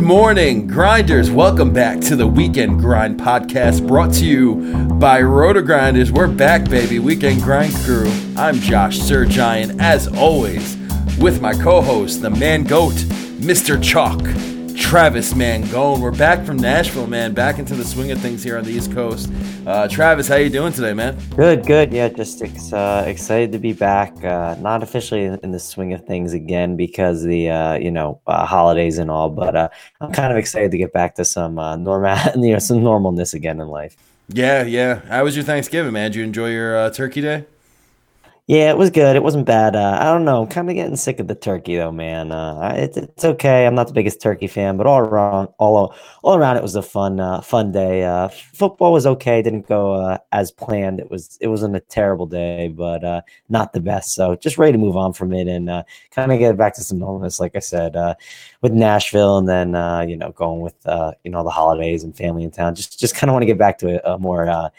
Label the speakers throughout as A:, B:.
A: Good morning, grinders. Welcome back to the Weekend Grind podcast brought to you by Roto Grinders. We're back, baby. Weekend Grind crew. I'm Josh Sir Giant, as always, with my co-host, the man goat, Mr. Chalk, Travis Mangone. We're back from Nashville, man. Back into the swing of things here on the East Coast. Uh, Travis, how you doing today, man?
B: Good, good. Yeah, just ex- uh, excited to be back. Uh, not officially in the swing of things again because the uh, you know uh, holidays and all, but uh, I'm kind of excited to get back to some uh, normal, you know, some normalness again in life.
A: Yeah, yeah. How was your Thanksgiving, man? Did you enjoy your uh, turkey day?
B: Yeah, it was good. It wasn't bad. Uh, I don't know. I'm kind of getting sick of the turkey though, man. Uh, it's it's okay. I'm not the biggest turkey fan, but all around, all all around, it was a fun uh, fun day. Uh, football was okay. Didn't go uh, as planned. It was it wasn't a terrible day, but uh, not the best. So just ready to move on from it and kind of get back to some normalness. Like I said, with Nashville, and then you know going with you know the holidays and family in town. Just just kind of want to get back to a, a more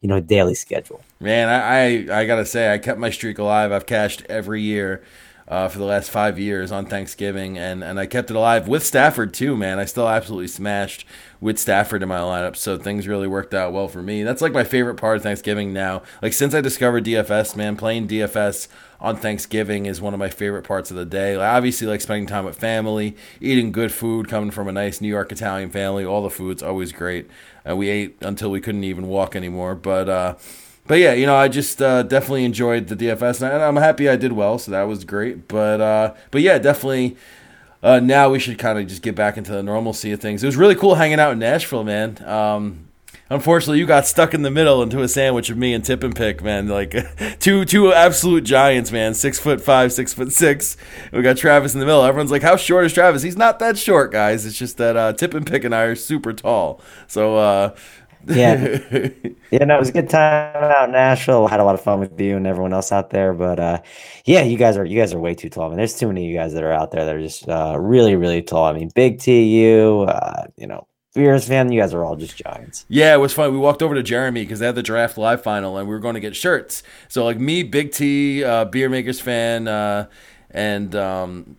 B: you know daily schedule.
A: Man, I, I, I gotta say I kept my streak alive. I've cashed every year. Uh, for the last five years on Thanksgiving, and, and I kept it alive with Stafford too, man. I still absolutely smashed with Stafford in my lineup, so things really worked out well for me. That's like my favorite part of Thanksgiving now. Like since I discovered DFS, man, playing DFS on Thanksgiving is one of my favorite parts of the day. Like, obviously, like spending time with family, eating good food, coming from a nice New York Italian family. All the food's always great. Uh, we ate until we couldn't even walk anymore, but. Uh, but yeah, you know, I just uh, definitely enjoyed the DFS, and I'm happy I did well, so that was great. But uh, but yeah, definitely. Uh, now we should kind of just get back into the normalcy of things. It was really cool hanging out in Nashville, man. Um, unfortunately, you got stuck in the middle into a sandwich of me and Tip and Pick, man. Like two two absolute giants, man. Six foot five, six foot six. We got Travis in the middle. Everyone's like, "How short is Travis?" He's not that short, guys. It's just that uh, Tip and Pick and I are super tall. So uh,
B: yeah, yeah, no, it was a good time out in Nashville. Had a lot of fun with you and everyone else out there. But uh, yeah, you guys are you guys are way too tall. I mean, there's too many of you guys that are out there that are just uh, really, really tall. I mean, Big T, you, uh, you know, Beers fan, you guys are all just giants.
A: Yeah, it was fun. We walked over to Jeremy because they had the draft live final, and we were going to get shirts. So like me, Big T, uh, Beer Makers fan, uh, and um,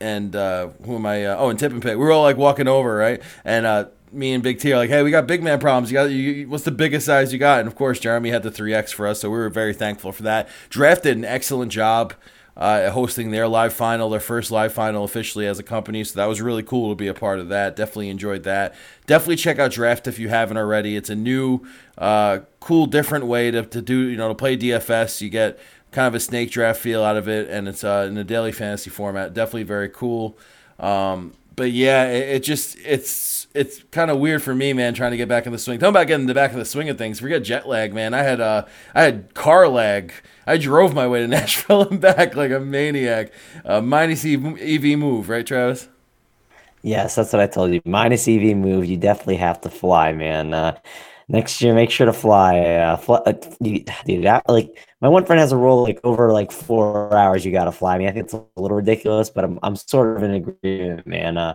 A: and uh, who am I? Uh, oh, and Tip and Pick. We were all like walking over, right? And uh, me and Big T are like, hey, we got big man problems. You got you, what's the biggest size you got? And of course, Jeremy had the three X for us, so we were very thankful for that. Draft did an excellent job uh, hosting their live final, their first live final officially as a company. So that was really cool to be a part of that. Definitely enjoyed that. Definitely check out Draft if you haven't already. It's a new, uh, cool, different way to, to do you know to play DFS. You get kind of a snake draft feel out of it, and it's uh, in a daily fantasy format. Definitely very cool. Um, but yeah, it, it just it's it's kind of weird for me, man, trying to get back in the swing. Talking about getting the back of the swing of things. Forget jet lag, man. I had uh I had car lag. I drove my way to Nashville and back like a maniac. Uh, minus EV move, right, Travis?
B: Yes, that's what I told you. Minus EV move. You definitely have to fly, man. Uh, next year, make sure to fly. Uh, fly uh, dude, like my one friend has a rule like over like four hours, you got to fly. I mean, I think it's a little ridiculous, but I'm I'm sort of in agreement, man. Uh,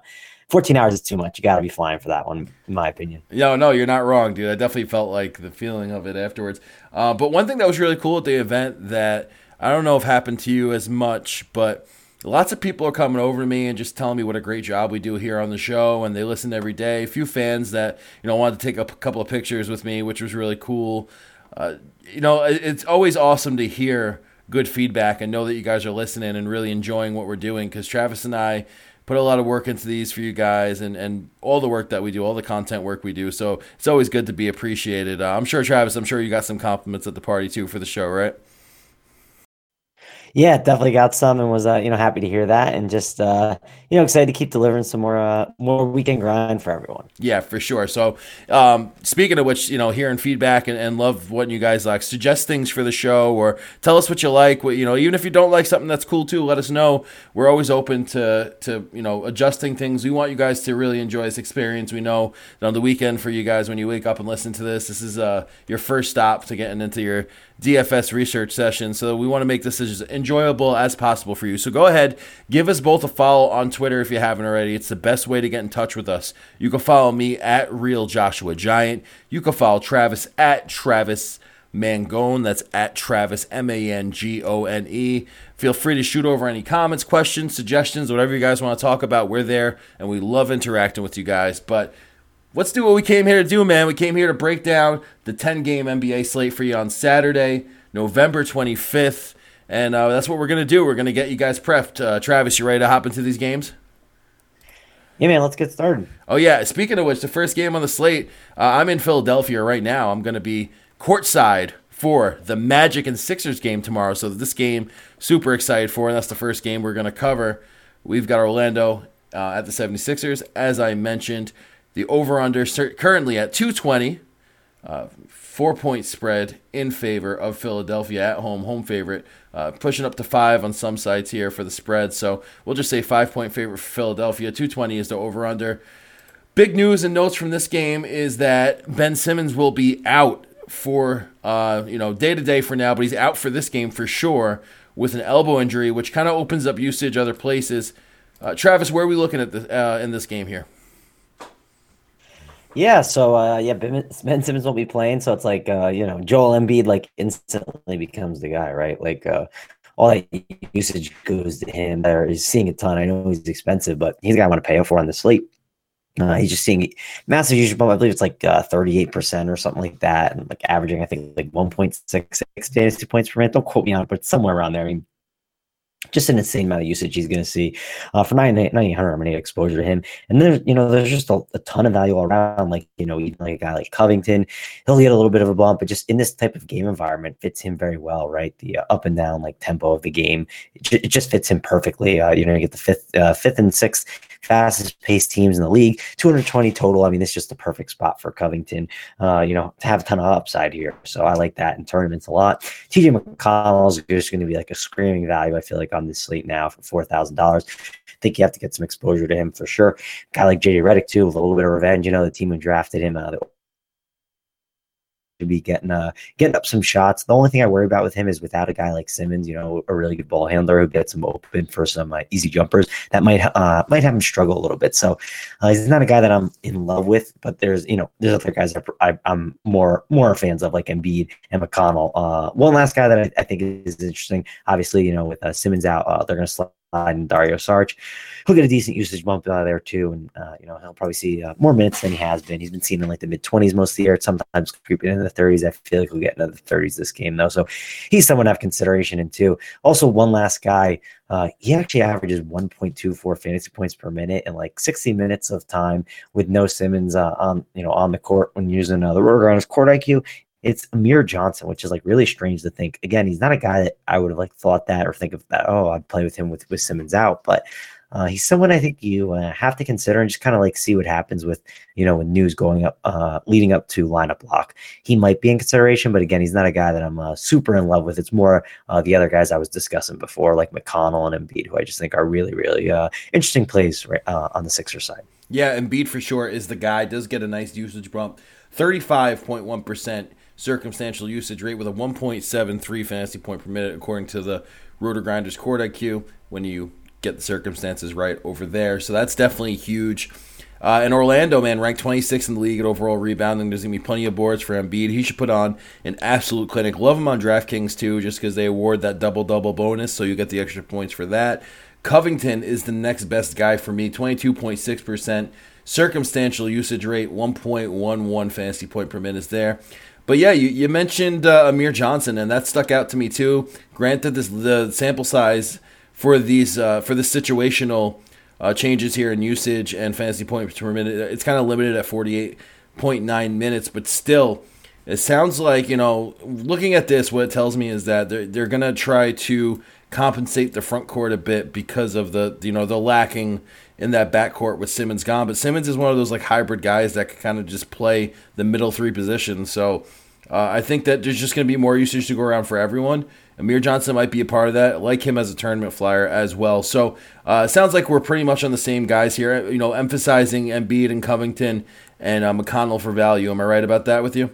B: 14 hours is too much. You got to be flying for that one, in my opinion.
A: No, no, you're not wrong, dude. I definitely felt like the feeling of it afterwards. Uh, but one thing that was really cool at the event that I don't know if happened to you as much, but lots of people are coming over to me and just telling me what a great job we do here on the show, and they listen every day. A few fans that you know wanted to take a couple of pictures with me, which was really cool. Uh, you know, it's always awesome to hear good feedback and know that you guys are listening and really enjoying what we're doing because Travis and I put a lot of work into these for you guys and, and all the work that we do, all the content work we do. So it's always good to be appreciated. Uh, I'm sure, Travis, I'm sure you got some compliments at the party too for the show, right?
B: Yeah, definitely got some, and was uh, you know happy to hear that, and just uh, you know excited to keep delivering some more uh, more weekend grind for everyone.
A: Yeah, for sure. So, um, speaking of which, you know, hearing feedback and, and love what you guys like, suggest things for the show or tell us what you like. What you know, even if you don't like something, that's cool too. Let us know. We're always open to to you know adjusting things. We want you guys to really enjoy this experience. We know on the weekend for you guys when you wake up and listen to this, this is uh your first stop to getting into your DFS research session. So we want to make this as enjoyable as possible for you. So go ahead, give us both a follow on Twitter if you haven't already. It's the best way to get in touch with us. You can follow me at Real Joshua Giant. You can follow Travis at Travis Mangone. That's at Travis M A N G O N E. Feel free to shoot over any comments, questions, suggestions, whatever you guys want to talk about. We're there, and we love interacting with you guys. But let's do what we came here to do, man. We came here to break down the 10 game NBA slate for you on Saturday, November 25th. And uh, that's what we're going to do. We're going to get you guys prepped. Uh, Travis, you ready to hop into these games?
B: Yeah, man, let's get started.
A: Oh, yeah. Speaking of which, the first game on the slate, uh, I'm in Philadelphia right now. I'm going to be courtside for the Magic and Sixers game tomorrow. So, this game, super excited for. And that's the first game we're going to cover. We've got Orlando uh, at the 76ers, as I mentioned. The over under currently at 220. Four point spread in favor of Philadelphia at home, home favorite, uh, pushing up to five on some sides here for the spread. So we'll just say five point favorite for Philadelphia. 220 is the over under. Big news and notes from this game is that Ben Simmons will be out for uh, you know day to day for now, but he's out for this game for sure with an elbow injury, which kind of opens up usage other places. Uh, Travis, where are we looking at the, uh, in this game here?
B: Yeah, so uh, yeah, Ben, Simmons won't be playing, so it's like uh, you know Joel Embiid like instantly becomes the guy, right? Like uh, all that usage goes to him. There, he's seeing a ton. I know he's expensive, but he's the guy I want to pay for on the slate. Uh, he's just seeing massive usage. I believe it's like uh, 38% or something like that, and like averaging, I think like 1.66 fantasy points per minute. Don't quote me on it, but somewhere around there. I mean, just an insane amount of usage he's going to see uh, for 9,800. I'm going to get exposure to him. And then, you know, there's just a, a, ton of value all around. Like, you know, even like a guy like Covington, he'll get a little bit of a bump, but just in this type of game environment fits him very well, right? The uh, up and down like tempo of the game, it, it just fits him perfectly. Uh, you know, you get the fifth, uh, fifth and sixth fastest paced teams in the league, 220 total. I mean, it's just the perfect spot for Covington, uh, you know, to have a ton of upside here. So I like that in tournaments a lot. TJ McConnell is just going to be like a screaming value, I feel like, on this slate now for $4,000. I think you have to get some exposure to him for sure. Guy like JJ Redick too, with a little bit of revenge. You know, the team who drafted him, uh, to be getting uh getting up some shots. The only thing I worry about with him is without a guy like Simmons, you know, a really good ball handler who gets him open for some uh, easy jumpers, that might uh might have him struggle a little bit. So uh, he's not a guy that I'm in love with, but there's you know there's other guys I, am more more fans of like Embiid and McConnell. Uh, one last guy that I, I think is interesting, obviously, you know, with uh, Simmons out, uh, they're going to and Dario Saric. He'll get a decent usage bump out of there too, and uh, you know he'll probably see uh, more minutes than he has been. He's been seen in like the mid twenties most of the year, sometimes creeping into the thirties. I feel like he'll get into the thirties this game though, so he's someone to have consideration in too. Also, one last guy, uh, he actually averages one point two four fantasy points per minute in like sixty minutes of time with no Simmons uh, on you know on the court when using uh, the rotor on his court IQ it's Amir Johnson, which is like really strange to think. Again, he's not a guy that I would have like thought that or think of that. Oh, I'd play with him with with Simmons out, but uh, he's someone I think you uh, have to consider and just kind of like see what happens with you know with news going up, uh, leading up to lineup lock. He might be in consideration, but again, he's not a guy that I'm uh, super in love with. It's more uh, the other guys I was discussing before, like McConnell and Embiid, who I just think are really really uh, interesting plays on the Sixer side.
A: Yeah, Embiid for sure is the guy. Does get a nice usage bump, thirty five point one percent circumstantial usage rate with a 1.73 fantasy point per minute, according to the Roto Grinders Court IQ, when you get the circumstances right over there. So that's definitely huge. Uh, and Orlando, man, ranked 26 in the league at overall rebounding. There's going to be plenty of boards for Embiid. He should put on an absolute clinic. Love him on DraftKings, too, just because they award that double double bonus, so you get the extra points for that. Covington is the next best guy for me, 22.6%. Circumstantial usage rate, 1.11 fantasy point per minute is there. But yeah, you, you mentioned uh, Amir Johnson, and that stuck out to me too. Granted, this the sample size for these uh, for the situational uh, changes here in usage and fantasy points per minute. It's kind of limited at 48.9 minutes, but still, it sounds like, you know, looking at this, what it tells me is that they're, they're to try to compensate the front court a bit because of the, you know, the lacking in that backcourt with Simmons gone. But Simmons is one of those like hybrid guys that can kind of just play the middle three positions. So uh, I think that there's just going to be more usage to go around for everyone. Amir Johnson might be a part of that, like him as a tournament flyer as well. So uh, sounds like we're pretty much on the same guys here. You know, emphasizing Embiid and Covington and uh, McConnell for value. Am I right about that with you?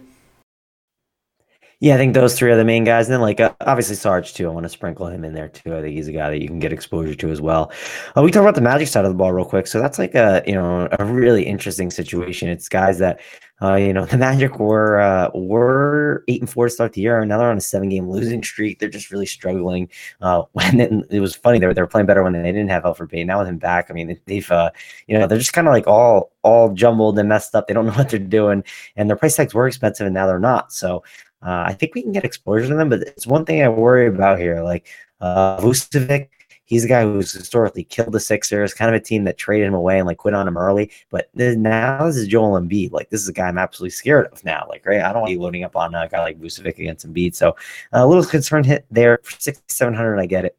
B: Yeah, I think those three are the main guys. And then, like, uh, obviously, Sarge, too. I want to sprinkle him in there, too. I think he's a guy that you can get exposure to as well. Uh, we talk about the Magic side of the ball real quick. So that's like a, you know, a really interesting situation. It's guys that, uh, you know, the Magic were uh, were eight and four to start the year, and now they're on a seven game losing streak. They're just really struggling. Uh, when it, was funny, they were, they were playing better when they didn't have Elfrid Payton. Now with him back, I mean, they've, uh, you know, they're just kind of like all all jumbled and messed up. They don't know what they're doing, and their price tags were expensive, and now they're not. So uh, I think we can get exposure to them, but it's one thing I worry about here. Like uh, Vucevic, he's a guy who's historically killed the Sixers, kind of a team that traded him away and like quit on him early. But now this is Joel Embiid. Like this is a guy I'm absolutely scared of now. Like right, I don't want to be loading up on a guy like Vucevic against Embiid. So uh, a little concern hit there for 6,700. I get it.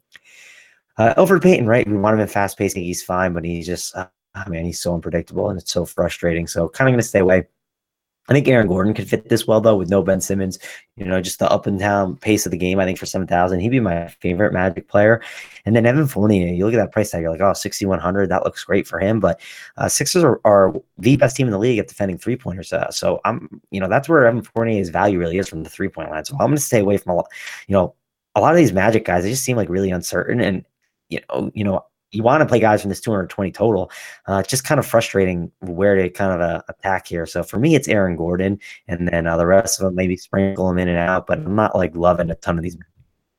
B: Uh, Elfrid Payton, right? We want him in fast pacing. He's fine, but he's just, uh, oh, man, he's so unpredictable and it's so frustrating. So kind of going to stay away. I think Aaron Gordon could fit this well though with no Ben Simmons. You know, just the up and down pace of the game. I think for seven thousand, he'd be my favorite Magic player. And then Evan Fournier, you look at that price tag, you're like, oh, 6100, that looks great for him. But uh, Sixers are, are, the best team in the league at defending three pointers. Uh, so I'm, you know, that's where Evan Fournier's value really is from the three point line. So I'm going to stay away from a lot. You know, a lot of these Magic guys, they just seem like really uncertain and. You know, you know, you want to play guys from this 220 total. Uh, just kind of frustrating where to kind of uh, attack here. So for me, it's Aaron Gordon, and then uh, the rest of them maybe sprinkle them in and out. But I'm not like loving a ton of these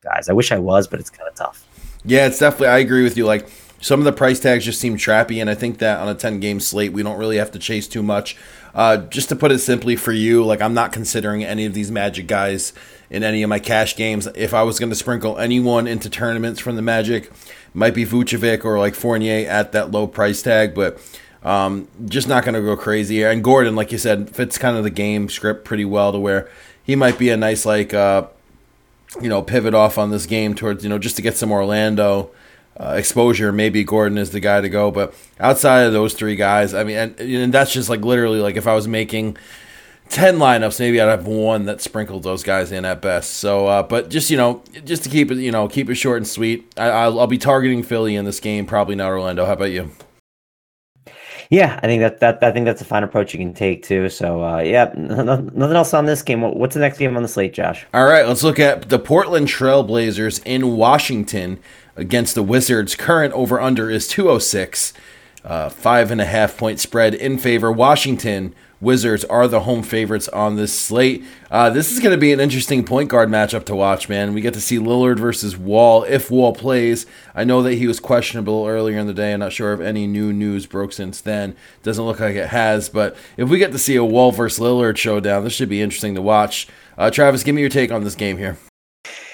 B: guys. I wish I was, but it's kind of tough.
A: Yeah, it's definitely. I agree with you. Like some of the price tags just seem trappy, and I think that on a 10 game slate, we don't really have to chase too much. Uh, just to put it simply for you, like I'm not considering any of these Magic guys in any of my cash games. If I was going to sprinkle anyone into tournaments from the Magic, might be Vucevic or like Fournier at that low price tag, but um, just not going to go crazy. And Gordon, like you said, fits kind of the game script pretty well to where he might be a nice like uh, you know pivot off on this game towards you know just to get some Orlando. Uh, exposure, maybe Gordon is the guy to go. But outside of those three guys, I mean, and, and that's just like literally like if I was making 10 lineups maybe i'd have one that sprinkled those guys in at best. So uh, but just you know just to keep it you know keep it short and sweet I, will be targeting philly in this game probably not orlando. How about you?
B: Yeah i think that, that i think that's a fine approach you can take too. So uh, yeah nothing else on this game. What's the next game on the slate josh?
A: All right let's look at the portland trailblazers in washington against the wizards. Current over under is 206 uh, five and a half point spread in favor. Washington Wizards are the home favorites on this slate. Uh, this is going to be an interesting point guard matchup to watch, man. We get to see Lillard versus Wall if Wall plays. I know that he was questionable earlier in the day. I'm not sure if any new news broke since then. Doesn't look like it has, but if we get to see a Wall versus Lillard showdown, this should be interesting to watch. Uh, Travis, give me your take on this game here.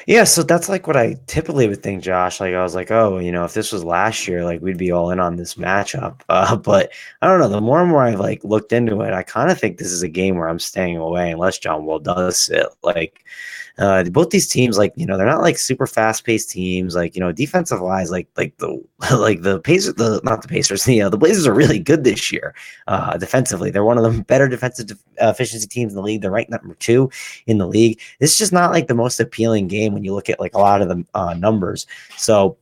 B: Yeah, so that's like what I typically would think, Josh. Like I was like, oh, you know, if this was last year, like we'd be all in on this matchup. Uh, but I don't know. The more and more I've like looked into it, I kind of think this is a game where I'm staying away unless John Wall does it. Like uh, both these teams, like you know, they're not like super fast paced teams. Like you know, defensive wise, like like the like the Pacers, the not the Pacers, you know, the Blazers are really good this year uh, defensively. They're one of the better defensive de- uh, efficiency teams in the league. They're ranked number two in the league. This is just not like the most appealing game when you look at like a lot of the uh, numbers. So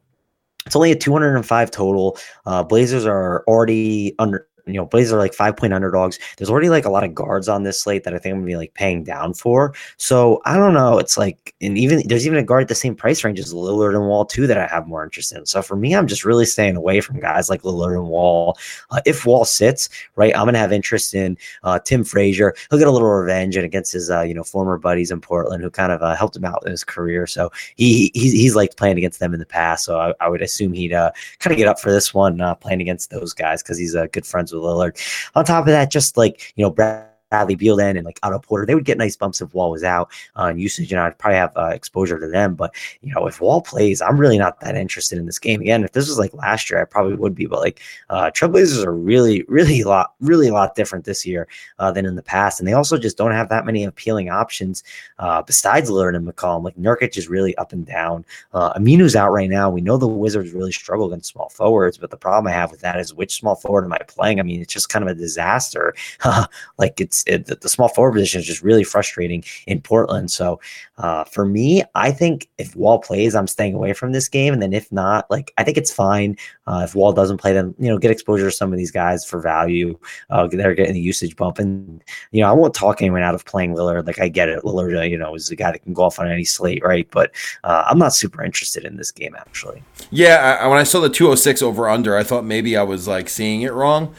B: it's only a 205 total. Uh, Blazers are already under you know, Blazers are like five point underdogs. There's already like a lot of guards on this slate that I think I'm gonna be like paying down for. So I don't know. It's like, and even there's even a guard at the same price range as Lillard and Wall too that I have more interest in. So for me, I'm just really staying away from guys like Lillard and Wall. Uh, if Wall sits, right, I'm gonna have interest in uh, Tim Frazier. He'll get a little revenge and against his uh, you know former buddies in Portland who kind of uh, helped him out in his career. So he he's, he's like playing against them in the past. So I, I would assume he'd uh, kind of get up for this one, playing against those guys because he's uh, good friends with Lillard. On top of that, just like, you know, Brad Bradley Beal then and like Otto Porter, they would get nice bumps if Wall was out on uh, usage, and I'd probably have uh, exposure to them. But you know, if Wall plays, I'm really not that interested in this game. Again, if this was like last year, I probably would be. But like uh, Trailblazers are really, really a lot, really a lot different this year uh, than in the past, and they also just don't have that many appealing options uh, besides Lillard and McCollum. Like Nurkic is really up and down. Uh, Aminu's out right now. We know the Wizards really struggle against small forwards, but the problem I have with that is which small forward am I playing? I mean, it's just kind of a disaster. like it's it, the small forward position is just really frustrating in Portland. So uh, for me, I think if Wall plays, I'm staying away from this game. And then if not, like I think it's fine uh, if Wall doesn't play. Then you know, get exposure to some of these guys for value. Uh, they're getting the usage bump, and you know, I won't talk anyone out of playing Lillard. Like I get it, Lillard, uh, you know, is a guy that can go off on any slate, right? But uh, I'm not super interested in this game actually.
A: Yeah, I, when I saw the 206 over under, I thought maybe I was like seeing it wrong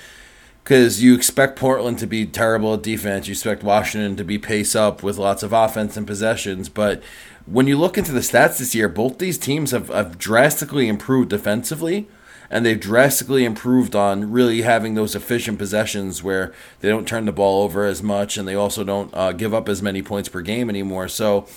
A: because you expect Portland to be terrible at defense. You expect Washington to be pace up with lots of offense and possessions. But when you look into the stats this year, both these teams have, have drastically improved defensively. And they've drastically improved on really having those efficient possessions where they don't turn the ball over as much and they also don't uh, give up as many points per game anymore. So,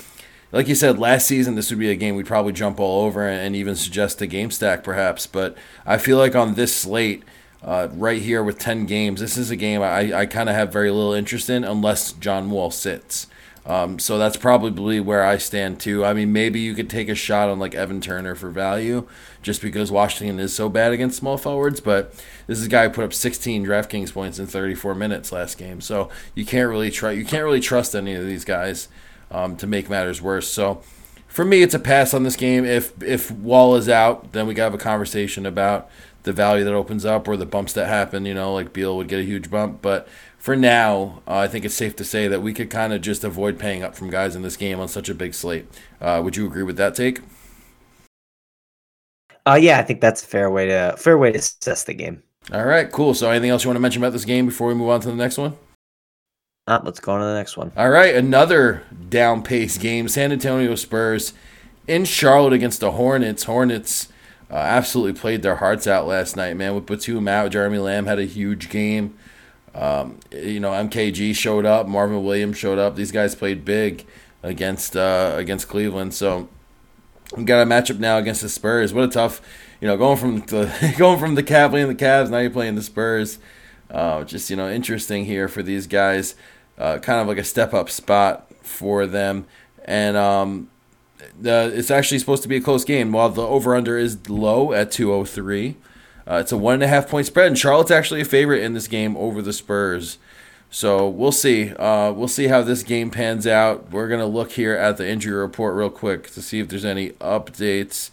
A: like you said, last season this would be a game we'd probably jump all over and even suggest a game stack perhaps. But I feel like on this slate, uh, right here with 10 games. This is a game I, I kind of have very little interest in unless John Wall sits. Um, so that's probably where I stand too. I mean, maybe you could take a shot on like Evan Turner for value just because Washington is so bad against small forwards. But this is a guy who put up 16 DraftKings points in 34 minutes last game. So you can't really try. You can't really trust any of these guys um, to make matters worse. So for me, it's a pass on this game. If if Wall is out, then we got to have a conversation about the value that opens up or the bumps that happen. You know, like Beal would get a huge bump, but for now, uh, I think it's safe to say that we could kind of just avoid paying up from guys in this game on such a big slate. Uh, would you agree with that take?
B: Uh, yeah, I think that's a fair way to fair way to assess the game.
A: All right, cool. So, anything else you want to mention about this game before we move on to the next one?
B: Uh, let's go on to the next one.
A: All right, another down pace game. San Antonio Spurs in Charlotte against the Hornets. Hornets uh, absolutely played their hearts out last night, man. With Batum out, Jeremy Lamb had a huge game. Um, you know, MKG showed up, Marvin Williams showed up. These guys played big against uh, against Cleveland. So we got a matchup now against the Spurs. What a tough, you know, going from the going from the Cavs playing the Cavs, now you're playing the Spurs. Uh, just you know, interesting here for these guys. Uh, kind of like a step up spot for them, and um, uh, it's actually supposed to be a close game. While the over under is low at 203, uh, it's a one and a half point spread, and Charlotte's actually a favorite in this game over the Spurs. So we'll see. Uh, we'll see how this game pans out. We're gonna look here at the injury report real quick to see if there's any updates.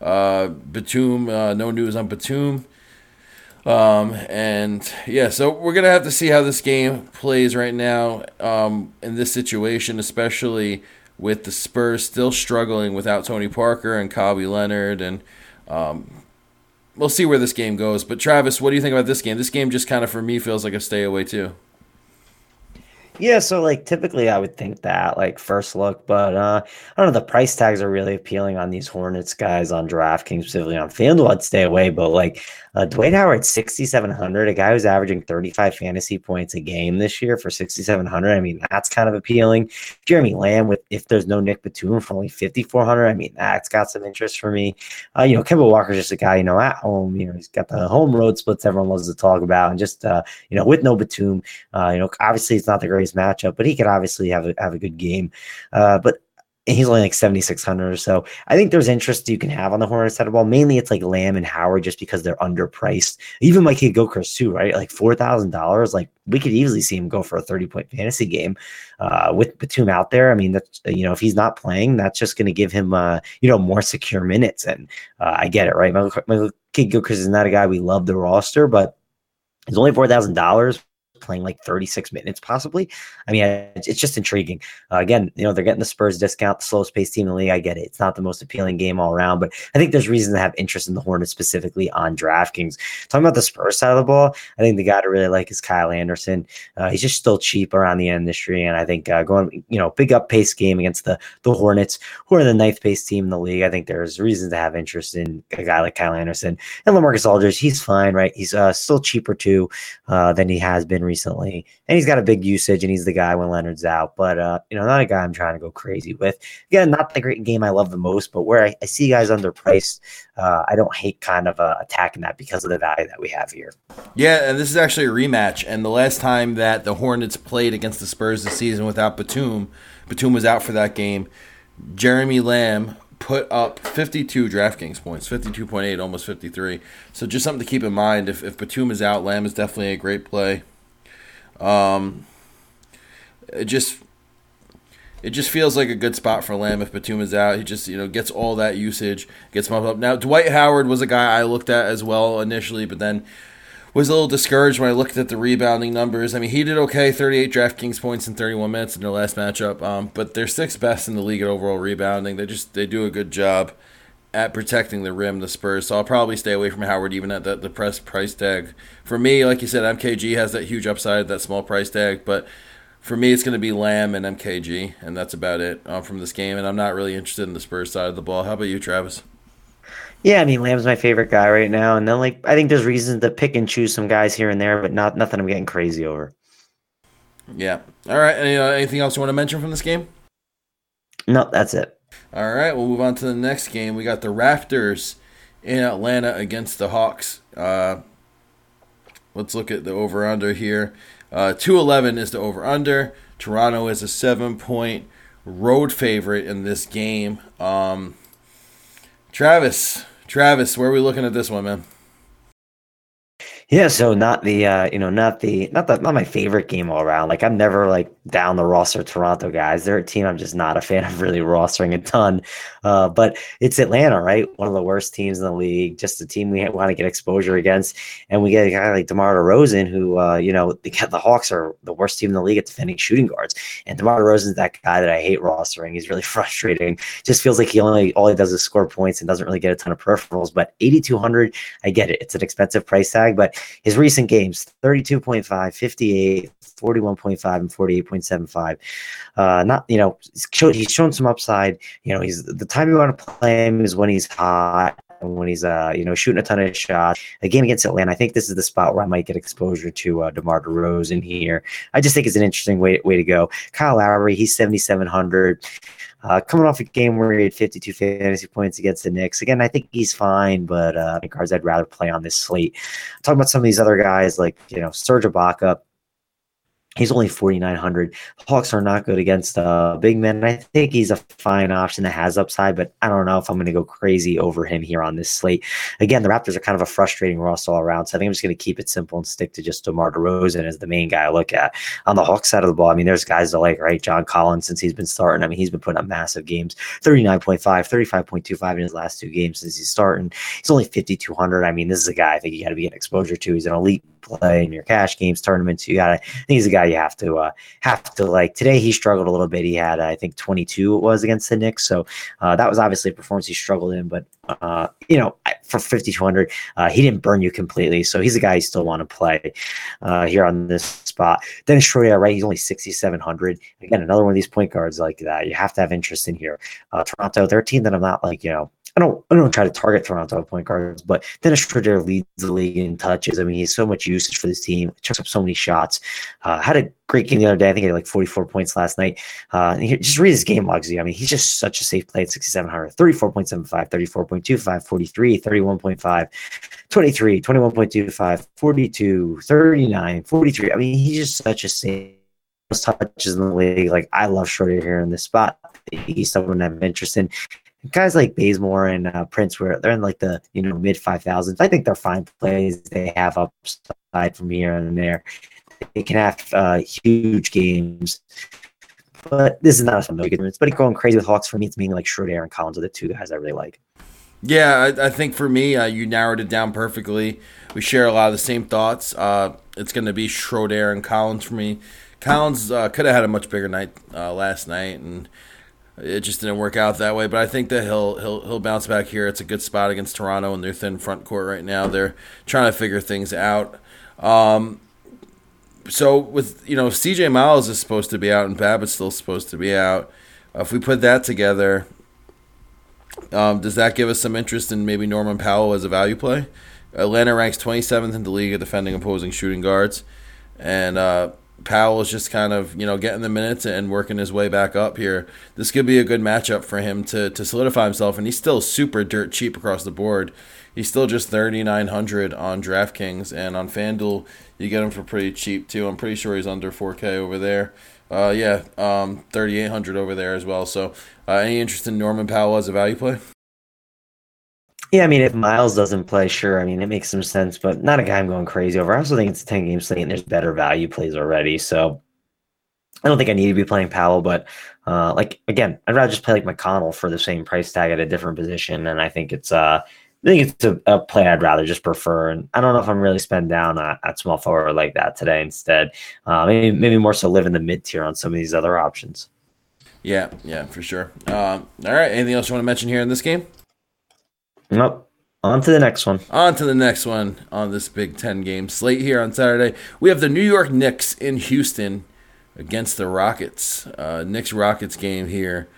A: Uh, Batum, uh, no news on Batum. Um, and yeah, so we're gonna have to see how this game plays right now um, in this situation, especially with the Spurs still struggling without Tony Parker and Kawhi Leonard, and um, we'll see where this game goes. But Travis, what do you think about this game? This game just kind of for me feels like a stay away too.
B: Yeah, so like typically I would think that like first look, but uh I don't know, the price tags are really appealing on these Hornets guys on DraftKings, specifically on FanDuel, I'd stay away. But like uh, Dwight Howard, 6,700, a guy who's averaging 35 fantasy points a game this year for 6,700. I mean, that's kind of appealing. Jeremy Lamb, with if there's no Nick Batum for only 5,400, I mean, that's got some interest for me. Uh, you know, Kemba Walker's just a guy, you know, at home, you know, he's got the home road splits everyone loves to talk about. And just, uh, you know, with no Batum, uh, you know, obviously it's not the matchup, but he could obviously have a, have a good game. Uh, but he's only like 7600 or so i think there's interest you can have on the hornets side of ball. Mainly it's like lamb and howard just because they're underpriced. Even Michael Kidd-Gilchrist too right? Like $4000 like we could easily see him go for a 30 point fantasy game uh, with batum out there. I mean that's you know if he's not playing that's just going to give him uh, you know more secure minutes. And uh, i get it right? My, kid gokers is not a guy we love the roster but it's only $4000 playing like 36 minutes possibly. I mean, it's just intriguing. Uh, again, you know, they're getting the Spurs discount, the slowest paced team in the league. I get it. It's not the most appealing game all around, but I think there's reason to have interest in the Hornets specifically on DraftKings. Talking about the Spurs side of the ball, I think the guy to really like is Kyle Anderson. Uh, he's just still cheap around the industry, and I think uh, going, you know, big up pace game against the the Hornets, who are the ninth pace team in the league. I think there's reason to have interest in a guy like Kyle Anderson and LaMarcus Aldridge. He's fine, right? He's uh, still cheaper too uh, than he has been recently, and he's got a big usage, and he's the guy when Leonard's out. But uh, you know, not a guy I'm trying to go crazy with. Again, not the great game I love the most, but where I, I see guys underpriced, uh, I don't hate kind of uh, attacking that because of the value that we have here.
A: Yeah, and this is actually a rematch. And the last time that the Hornets played against the Spurs this season without Batum, Batum was out for that game. Jeremy Lamb put up 52 DraftKings points, 52.8, almost 53. So just something to keep in mind. If, if Batum is out, Lamb is definitely a great play. Um, it just it just feels like a good spot for Lamb if Batum is out. He just you know gets all that usage, gets bumped up. Now Dwight Howard was a guy I looked at as well initially, but then was a little discouraged when I looked at the rebounding numbers. I mean, he did okay, 38 DraftKings points in 31 minutes in their last matchup. Um, but they're sixth best in the league at overall rebounding. They just they do a good job at protecting the rim, the Spurs. So I'll probably stay away from Howard even at the, the press price tag. For me, like you said, MKG has that huge upside, that small price tag. But for me, it's going to be Lamb and MKG, and that's about it um, from this game. And I'm not really interested in the Spurs side of the ball. How about you, Travis?
B: Yeah, I mean Lamb's my favorite guy right now, and then like I think there's reasons to pick and choose some guys here and there, but not nothing I'm getting crazy over.
A: Yeah. All right. Any, uh, anything else you want to mention from this game?
B: No, that's it.
A: All right. We'll move on to the next game. We got the Raptors in Atlanta against the Hawks. Uh, let's look at the over under here. Uh, 211 is the over under. Toronto is a seven point road favorite in this game. Um, Travis, Travis, where are we looking at this one, man?
B: Yeah, so not the uh, you know, not the not the not my favorite game all around. Like I'm never like down the roster Toronto guys. They're a team I'm just not a fan of really rostering a ton. Uh, but it's Atlanta, right? One of the worst teams in the league, just a team we want to get exposure against. And we get a guy like DeMar DeRozan, who uh, you know, the, the Hawks are the worst team in the league at defending shooting guards. And DeMar DeRozan's that guy that I hate rostering. He's really frustrating. Just feels like he only all he does is score points and doesn't really get a ton of peripherals. But 8,200, I get it. It's an expensive price tag, but his recent games 32.5, 58, 41.5, and 48.75. Uh, not, you know, he's shown some upside. You know, he's the time you want to play him is when he's hot and when he's uh you know shooting a ton of shots. A game against Atlanta, I think this is the spot where I might get exposure to uh, DeMar DeRozan here. I just think it's an interesting way way to go. Kyle Lowry, he's seventy seven hundred. Uh, coming off a game where he had 52 fantasy points against the Knicks. Again, I think he's fine, but uh, cards I'd rather play on this slate. Talking about some of these other guys like, you know, Serge Ibaka, He's only 4,900. Hawks are not good against uh, big men. I think he's a fine option that has upside, but I don't know if I'm going to go crazy over him here on this slate. Again, the Raptors are kind of a frustrating roster all around, so I think I'm just going to keep it simple and stick to just DeMar DeRozan as the main guy I look at. On the Hawks side of the ball, I mean, there's guys that like, right? John Collins, since he's been starting, I mean, he's been putting up massive games 39.5, 35.25 in his last two games since he's starting. He's only 5,200. I mean, this is a guy I think you got to be getting exposure to. He's an elite play in your cash games, tournaments. You got to, he's a guy you have to, uh, have to like. Today he struggled a little bit. He had, I think, 22 it was against the Knicks. So uh, that was obviously a performance he struggled in. But, uh, you know, for 5,200, uh, he didn't burn you completely. So he's a guy you still want to play uh, here on this spot. Dennis Schroeder, right? He's only 6,700. Again, another one of these point guards like that. You have to have interest in here. Uh, Toronto, they're a team that I'm not like, you know, I don't I don't try to target Toronto point guards, but Dennis Schroeder leads the league in touches. I mean, he's so much usage for this team. Chucks up so many shots. Uh, had a great game the other day. I think he had like 44 points last night. Uh, just read his game logs. I mean, he's just such a safe play at 6,700, 34.75, 34.25, 43, 31.5, 23, 21.25, 42, 39, 43. I mean, he's just such a safe touches in the league. Like I love Schroeder here in this spot. He's someone I'm interested in guys like Bazemore and uh, Prince, where they're in like the you know mid five thousands. I think they're fine plays. They have upside from here and there. They can have uh, huge games, but this is not a familiar good But it's going crazy with Hawks for me, it's meaning like Schroeder and Collins are the two guys I really like.
A: Yeah, I, I think for me, uh, you narrowed it down perfectly. We share a lot of the same thoughts. Uh, it's going to be Schroeder and Collins for me. Collins uh, could have had a much bigger night uh, last night, and it just didn't work out that way. But I think that he'll he'll he'll bounce back here. It's a good spot against Toronto and their thin front court right now. They're trying to figure things out. Um, so with you know CJ Miles is supposed to be out and Babbitt's still supposed to be out. If we put that together, um, does that give us some interest in maybe Norman Powell as a value play? Atlanta ranks 27th in the league at defending opposing shooting guards. and uh, Powell is just kind of you know getting the minutes and working his way back up here. This could be a good matchup for him to to solidify himself, and he's still super dirt cheap across the board. He's still just thirty nine hundred on DraftKings and on FanDuel you get him for pretty cheap too. I'm pretty sure he's under four K over there. Uh, yeah, um, thirty eight hundred over there as well. So, uh, any interest in Norman Powell as a value play?
B: Yeah, I mean, if Miles doesn't play, sure. I mean, it makes some sense, but not a guy I'm going crazy over. I also think it's a 10 game slate and there's better value plays already. So I don't think I need to be playing Powell, but uh, like again, I'd rather just play like McConnell for the same price tag at a different position. And I think it's uh I think it's a, a play I'd rather just prefer. And I don't know if I'm really spend down at, at small forward like that today instead. Uh, maybe maybe more so live in the mid tier on some of these other options.
A: Yeah, yeah, for sure. Um, all right. Anything else you want to mention here in this game?
B: Nope. On to the next one.
A: On to the next one on this Big Ten game slate here on Saturday. We have the New York Knicks in Houston against the Rockets. Uh, Knicks Rockets game here.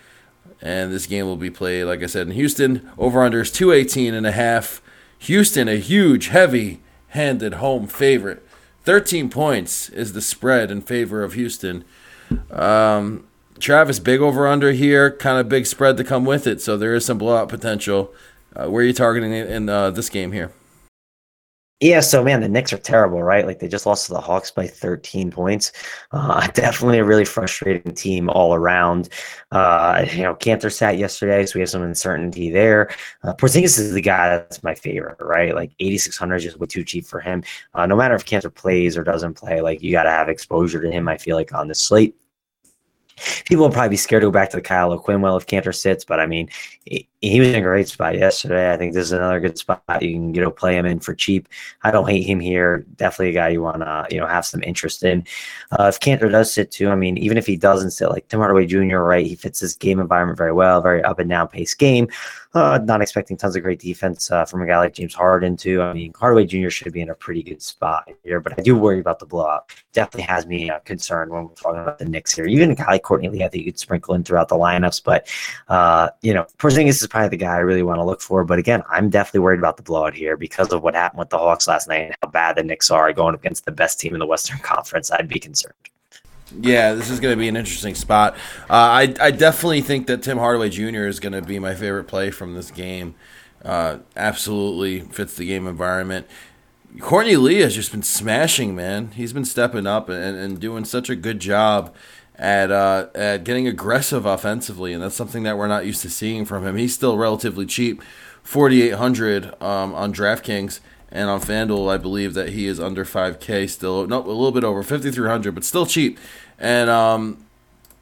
A: And this game will be played, like I said, in Houston. Over under is 218 and a half. Houston, a huge, heavy handed home favorite. 13 points is the spread in favor of Houston. Um, Travis, big over under here, kind of big spread to come with it. So there is some blowout potential. Uh, where are you targeting in uh, this game here?
B: Yeah, so man, the Knicks are terrible, right? Like they just lost to the Hawks by 13 points. Uh, definitely a really frustrating team all around. Uh, you know, Kanter sat yesterday, so we have some uncertainty there. Uh, Porzingis is the guy that's my favorite, right? Like 8,600 is just way too cheap for him. Uh, no matter if Kanter plays or doesn't play, like you got to have exposure to him. I feel like on the slate. People will probably be scared to go back to the Kyle O'Quinn well if Kanter sits, but I mean, he, he was in a great spot yesterday. I think this is another good spot. You can you know play him in for cheap. I don't hate him here. Definitely a guy you want to you know have some interest in. Uh, if Kanter does sit too, I mean, even if he doesn't sit, like Tim Hardaway Jr. Right, he fits this game environment very well. Very up and down pace game. Uh, not expecting tons of great defense uh, from a guy like James Harden too. I mean, Hardaway Jr. should be in a pretty good spot here, but I do worry about the blowout. Definitely has me uh, concerned when we're talking about the Knicks here. Even a guy like Courtney Lee, I think you could sprinkle in throughout the lineups, but uh, you know, Porzingis is probably the guy I really want to look for. But again, I'm definitely worried about the blowout here because of what happened with the Hawks last night and how bad the Knicks are going against the best team in the Western Conference. I'd be concerned.
A: Yeah, this is going to be an interesting spot. Uh, I I definitely think that Tim Hardaway Jr. is going to be my favorite play from this game. Uh, absolutely fits the game environment. Courtney Lee has just been smashing, man. He's been stepping up and, and doing such a good job at uh, at getting aggressive offensively, and that's something that we're not used to seeing from him. He's still relatively cheap, forty eight hundred um, on DraftKings and on FanDuel. I believe that he is under five K still. No, a little bit over fifty three hundred, but still cheap. And um,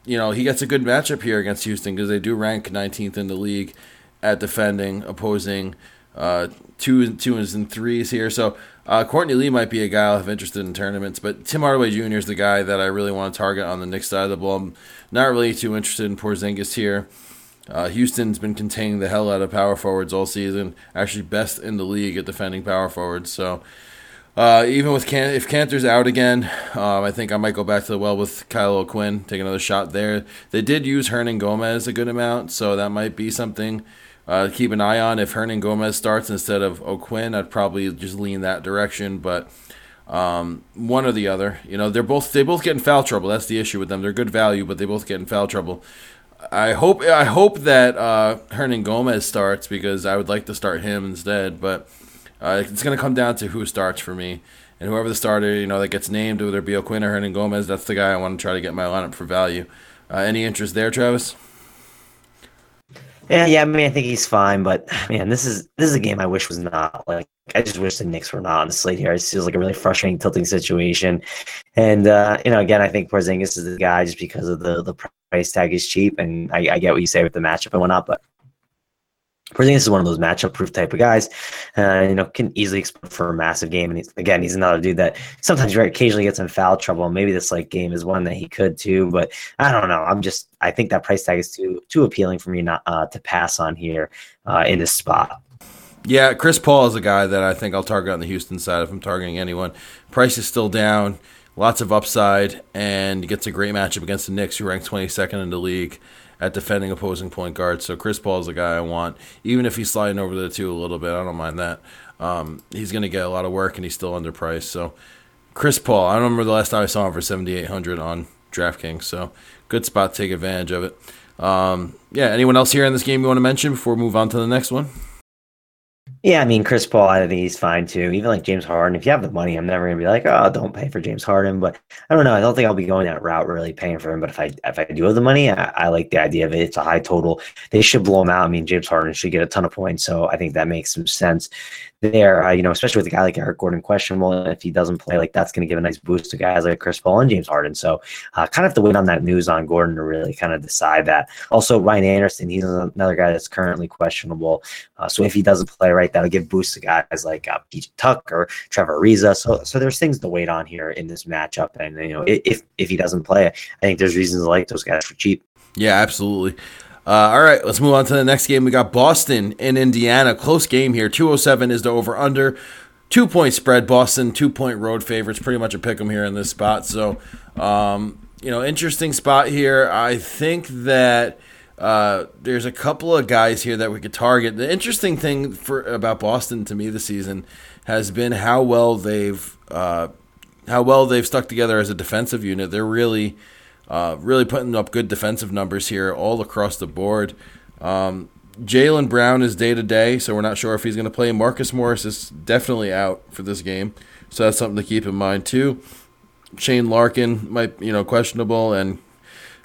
A: you know he gets a good matchup here against Houston because they do rank nineteenth in the league at defending opposing uh, two and threes here. So uh, Courtney Lee might be a guy I'll have interested in tournaments, but Tim Hardaway Jr. is the guy that I really want to target on the Knicks side of the ball. I'm not really too interested in Porzingis here. Uh, Houston's been containing the hell out of power forwards all season. Actually, best in the league at defending power forwards. So uh, even with Can- if Kanter's out again, um, I think I might go back to the well with Kyle O'Quinn, take another shot there. They did use Hernangomez a good amount, so that might be something uh, keep an eye on. If Hernangomez starts instead of O'Quinn, I'd probably just lean that direction. But um, one or the other, you know, they're both they both get in foul trouble. That's the issue with them. They're good value, but they both get in foul trouble. I hope I hope that uh, Hernangomez starts because I would like to start him instead. But uh, it's going to come down to who starts for me. And whoever the starter, you know, that gets named, whether it be O'Quinn or Hernangomez, that's the guy I want to try to get my lineup for value. Uh, any interest there, Travis?
B: Yeah, yeah. I mean, I think he's fine, but man, this is this is a game I wish was not. Like, I just wish the Knicks were not on the slate here. It feels like a really frustrating, tilting situation. And uh, you know, again, I think Porzingis is the guy just because of the the price tag is cheap, and I, I get what you say with the matchup and whatnot, but Porzingis is one of those matchup proof type of guys. Uh, you know, can easily explode for a massive game. And he's, again, he's another dude that sometimes very occasionally gets in foul trouble. Maybe this like game is one that he could too, but I don't know. I'm just I think that price tag is too too appealing for me not uh, to pass on here uh, in this spot.
A: Yeah, Chris Paul is a guy that I think I'll target on the Houston side if I'm targeting anyone. Price is still down, lots of upside, and gets a great matchup against the Knicks, who rank 22nd in the league at defending opposing point guards. So Chris Paul is the guy I want, even if he's sliding over the two a little bit. I don't mind that. Um, he's going to get a lot of work, and he's still underpriced. So Chris Paul. I remember the last time I saw him for 7,800 on DraftKings. So good spot to take advantage of it. Um, yeah, anyone else here in this game you want to mention before we move on to the next one?
B: Yeah, I mean Chris Paul, I think he's fine too. Even like James Harden, if you have the money, I'm never gonna be like, oh, don't pay for James Harden. But I don't know. I don't think I'll be going that route, really paying for him. But if I if I do have the money, I, I like the idea of it. It's a high total. They should blow him out. I mean, James Harden should get a ton of points, so I think that makes some sense there. Uh, you know, especially with a guy like Eric Gordon questionable, if he doesn't play, like that's going to give a nice boost to guys like Chris Paul and James Harden. So, uh, kind of have to wait on that news on Gordon to really kind of decide that. Also, Ryan Anderson, he's another guy that's currently questionable. Uh, so if he doesn't play right, that'll give boost to guys like uh, PJ Tucker, Trevor Ariza. So, so there's things to wait on here in this matchup. And you know, if if he doesn't play, I think there's reasons to like those guys for cheap.
A: Yeah, absolutely. Uh, all right, let's move on to the next game. We got Boston in Indiana. Close game here. 207 is the over under. Two point spread. Boston, two point road favorites. Pretty much a pick pick 'em here in this spot. So, um, you know, interesting spot here. I think that. Uh, there's a couple of guys here that we could target. The interesting thing for about Boston to me this season has been how well they've uh, how well they've stuck together as a defensive unit. They're really uh, really putting up good defensive numbers here all across the board. Um, Jaylen Brown is day to day, so we're not sure if he's going to play. Marcus Morris is definitely out for this game, so that's something to keep in mind too. Shane Larkin might, you know, questionable, and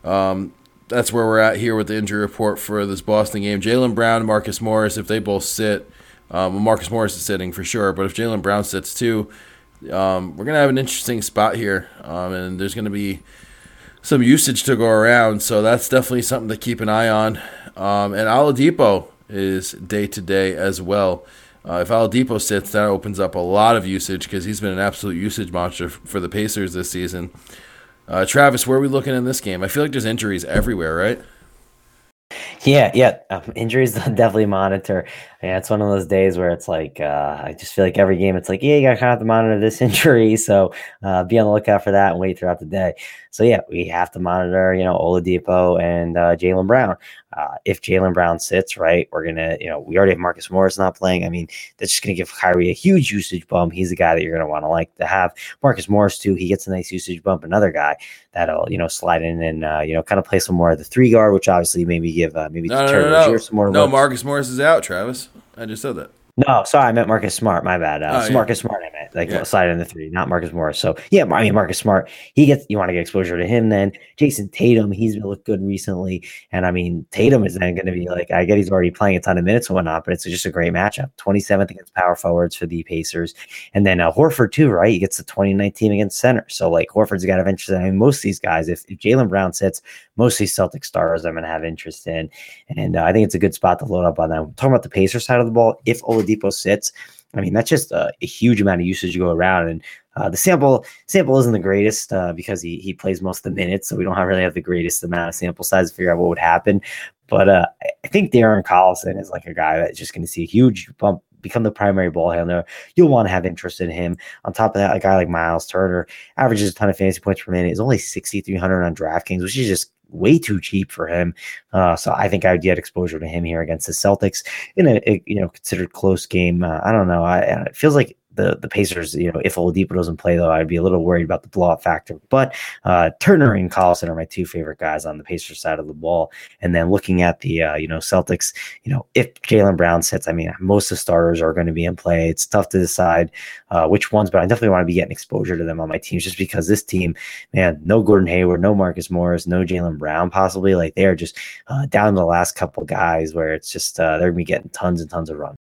A: um, that's where we're at here with the injury report for this Boston game. Jaylen Brown, Marcus Morris, if they both sit, um, Marcus Morris is sitting for sure, but if Jaylen Brown sits too, um, we're gonna have an interesting spot here, um, and there's gonna be some usage to go around. So that's definitely something to keep an eye on. Um, and Oladipo is day to day as well. Uh, if Oladipo sits, that opens up a lot of usage because he's been an absolute usage monster for the Pacers this season. Uh, Travis, where are we looking in this game? I feel like there's injuries everywhere, right?
B: Yeah, yeah. Um, injuries definitely monitor. Yeah, it's one of those days where it's like uh, I just feel like every game it's like, yeah, you got to kind of monitor this injury, so uh, be on the lookout for that and wait throughout the day. So yeah, we have to monitor, you know, Oladipo and uh, Jaylen Brown. Uh, if Jaylen Brown sits, right, we're gonna, you know, we already have Marcus Morris not playing. I mean, that's just gonna give Kyrie a huge usage bump. He's the guy that you're gonna want to like to have. Marcus Morris too. He gets a nice usage bump. Another guy that'll, you know, slide in and uh, you know, kind of play some more of the three guard, which obviously maybe give uh, maybe
A: no, no, no, no. some more. No, Marcus Morris is out, Travis. I just said that.
B: No, sorry, I meant Marcus Smart. My bad. Uh, oh, yeah. Marcus Smart, I meant like yeah. slide in the three, not Marcus Morris. So yeah, I mean Marcus Smart. He gets you want to get exposure to him. Then Jayson Tatum, he's looked good recently, and I mean Tatum is then going to be like I get he's already playing a ton of minutes and whatnot, but it's just a great matchup. Twenty seventh against power forwards for the Pacers, and then uh, Horford too, right? He gets the twenty nineteen against center. So like Horford's got of interest. In, I mean most of these guys, if, if Jaylen Brown sits, most of these Celtic stars I'm going to have interest in, and uh, I think it's a good spot to load up on them. Talking about the Pacer side of the ball, if Oladipo sits. I mean, that's just a, a huge amount of usage to go around. And uh, the sample sample isn't the greatest uh, because he he plays most of the minutes, so we don't have, really have the greatest amount of sample size to figure out what would happen. But uh, I think Darren Collison is like a guy that's just going to see a huge bump, become the primary ball handler. You'll want to have interest in him. On top of that, a guy like Miles Turner averages a ton of fantasy points per minute. Is only 6,300 on DraftKings, which is just way too cheap for him. Uh, so I think I would get exposure to him here against the Celtics in a, a you know considered close game. Uh, I don't know. I, it feels like the the Pacers, you know, if Oladipo doesn't play though, I'd be a little worried about the blowout factor. But uh, Turner and Collison are my two favorite guys on the Pacers side of the ball. And then looking at the uh, you know Celtics, you know, if Jaylen Brown sits, I mean, most of the starters are going to be in play. It's tough to decide uh, which ones, but I definitely want to be getting exposure to them on my teams just because this team, man, no Gordon Hayward, no Marcus Morris, no Jaylen Brown, possibly like they are just uh, down the last couple guys where it's just uh, they're gonna be getting tons and tons of run.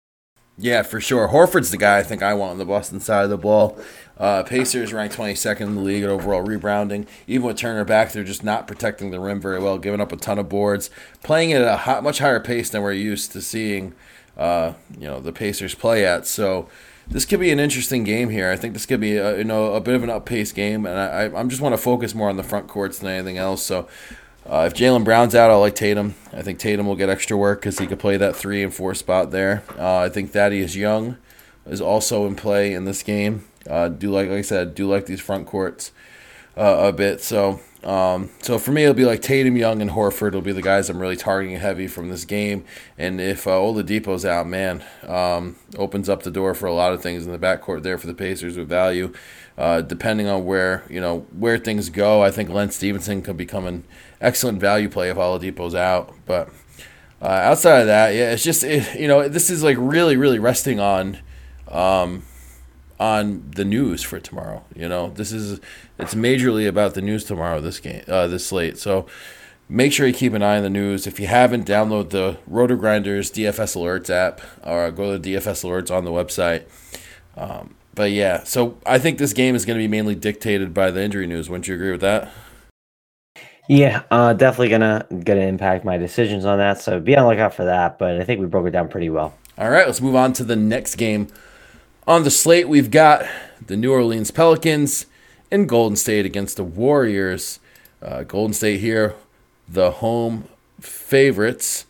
A: Yeah, for sure. Horford's the guy I think I want on the Boston side of the ball. Uh, Pacers ranked 22nd in the league at overall rebounding. Even with Turner back, they're just not protecting the rim very well, giving up a ton of boards, playing at a hot, much higher pace than we're used to seeing. Uh, you know the Pacers play at. So this could be an interesting game here. I think this could be a, you know a bit of an up pace game, and I, I am just want to focus more on the front courts than anything else. So uh, if Jaylen Brown's out, I like Tatum. I think Tatum will get extra work because he could play that three and four spot there. Uh, I think Thaddeus Young is also in play in this game. Uh, do like, like I said, do like these front courts uh, a bit. So Um, so for me, it'll be like Tatum, Young, and Horford will be the guys I'm really targeting heavy from this game. And if uh, Oladipo's out, man, um, opens up the door for a lot of things in the backcourt there for the Pacers with value. Uh, depending on where you know where things go, I think Lance Stephenson could become an excellent value play if Oladipo's out. But uh, outside of that, yeah, it's just it, you know this is like really really resting on. Um, on the news for tomorrow. You know, this is it's majorly about the news tomorrow. This game, uh, this slate. So make sure you keep an eye on the news. If you haven't, download the RotoGrinders DFS Alerts app or go to the DFS Alerts on the website. Um, but yeah, so I think this game is going to be mainly dictated by the injury news. Wouldn't you agree with that?
B: Yeah, uh, definitely gonna gonna impact my decisions on that. So be on the lookout for that. But I think we broke it down pretty well.
A: All right, let's move on to the next game on the slate, we've got the New Orleans Pelicans and Golden State against the Warriors. Uh, Golden State here, the home favorites,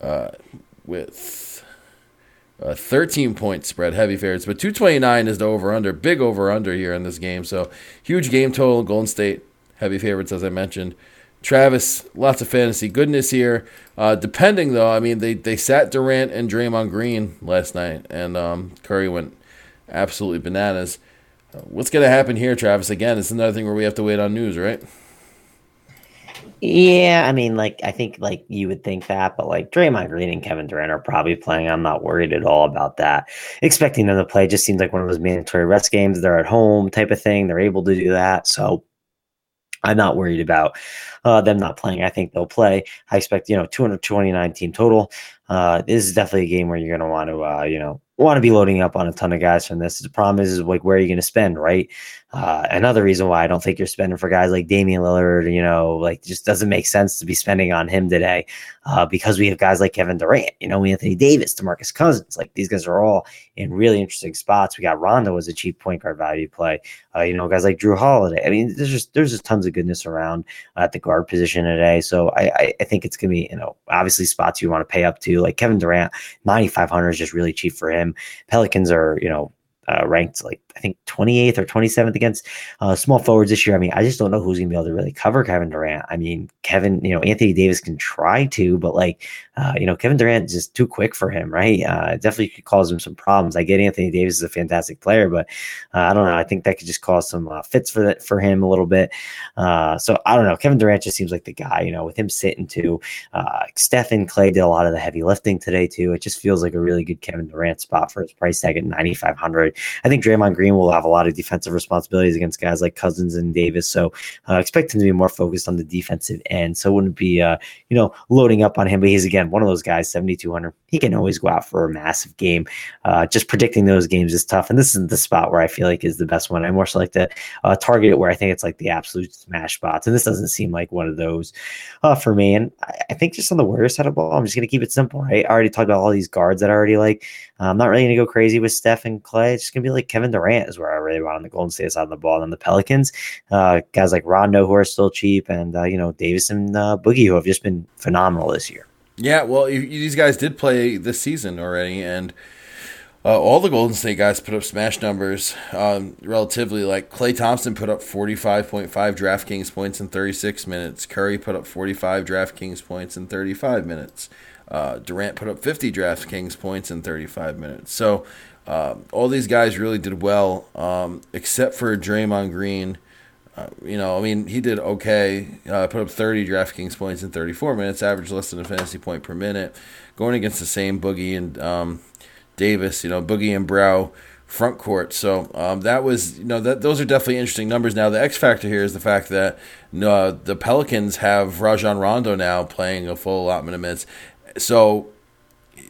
A: uh, with a 13 point spread, heavy favorites. But 229 is the over under, big over under here in this game. So huge game total. Golden State, heavy favorites, as I mentioned. Travis, lots of fantasy goodness here. Uh, depending though, I mean they they sat Durant and Draymond Green last night, and um, Curry went absolutely bananas. Uh, what's going to happen here, Travis? Again, it's another thing where we have to wait on news, right?
B: Yeah, I mean, like I think like you would think that, but like Draymond Green and Kevin Durant are probably playing. I'm not worried at all about that. Expecting them to play just seems like one of those mandatory rest games. They're at home type of thing. They're able to do that, so I'm not worried about uh, them not playing. I think they'll play. I expect you know 229 team total. Uh, this is definitely a game where you're going to want to uh, you know want to be loading up on a ton of guys from this. The problem is, is like where are you going to spend, right? Uh, another reason why I don't think you're spending for guys like Damian Lillard, you know, like just doesn't make sense to be spending on him today uh, because we have guys like Kevin Durant, you know, Anthony Davis, DeMarcus Cousins. Like these guys are all in really interesting spots. We got Rondo as a cheap point guard value play. Uh, you know, guys like Jrue Holiday. I mean, there's just there's just tons of goodness around at the guard position today. So I I, think it's gonna be you know obviously spots you want to pay up to. Like Kevin Durant, 9,500 is just really cheap for him. Pelicans are you know uh, ranked like I think 28th or 27th against uh, small forwards this year. I mean, I just don't know who's going to be able to really cover Kevin Durant. I mean, Kevin, you know, Anthony Davis can try to, but like, uh, you know, Kevin Durant is just too quick for him, right? Uh, definitely could cause him some problems. I get Anthony Davis is a fantastic player, but uh, I don't know. I think that could just cause some uh, fits for that for him a little bit. Uh, so I don't know. Kevin Durant just seems like the guy, you know, with him sitting too. Steph and Klay did a lot of the heavy lifting today too. It just feels like a really good Kevin Durant spot for his price tag at 9,500. I think Draymond Green will have a lot of defensive responsibilities against guys like Cousins and Davis. So uh, expect him to be more focused on the defensive end. So wouldn't be, uh, you know, loading up on him. But he's again one of those guys, 7,200. He can always go out for a massive game. Uh, just predicting those games is tough. And this is the spot where I feel like is the best one. I more so like to uh, target it where I think it's like the absolute smash spots. And this doesn't seem like one of those uh, for me. And I, I think just on the Warriors side of ball, I'm just going to keep it simple, right? I already talked about all these guards that I already like. I'm not really going to go crazy with Steph and Klay. It's just going to be like Kevin Durant is where I really want on the Golden State side of the ball. And the Pelicans, uh, guys like Rondo who are still cheap, and uh, you know Davis and uh, Boogie who have just been phenomenal this year.
A: Yeah, well, these guys did play this season already, and uh, all the Golden State guys put up smash numbers. Um, relatively, like Klay Thompson put up forty five point five DraftKings points in thirty six minutes. Curry put up forty five DraftKings points in thirty five minutes. Uh, Durant put up 50 DraftKings points in 35 minutes. So uh, all these guys really did well, um, except for Draymond Green. Uh, you know, I mean, he did okay. Uh, put up 30 DraftKings points in 34 minutes, average less than a fantasy point per minute, going against the same Boogie and um, Davis. You know, Boogie and Brow front court. So um, that was, you know, that those are definitely interesting numbers. Now the X factor here is the fact that uh, the Pelicans have Rajon Rondo now playing a full allotment of minutes. So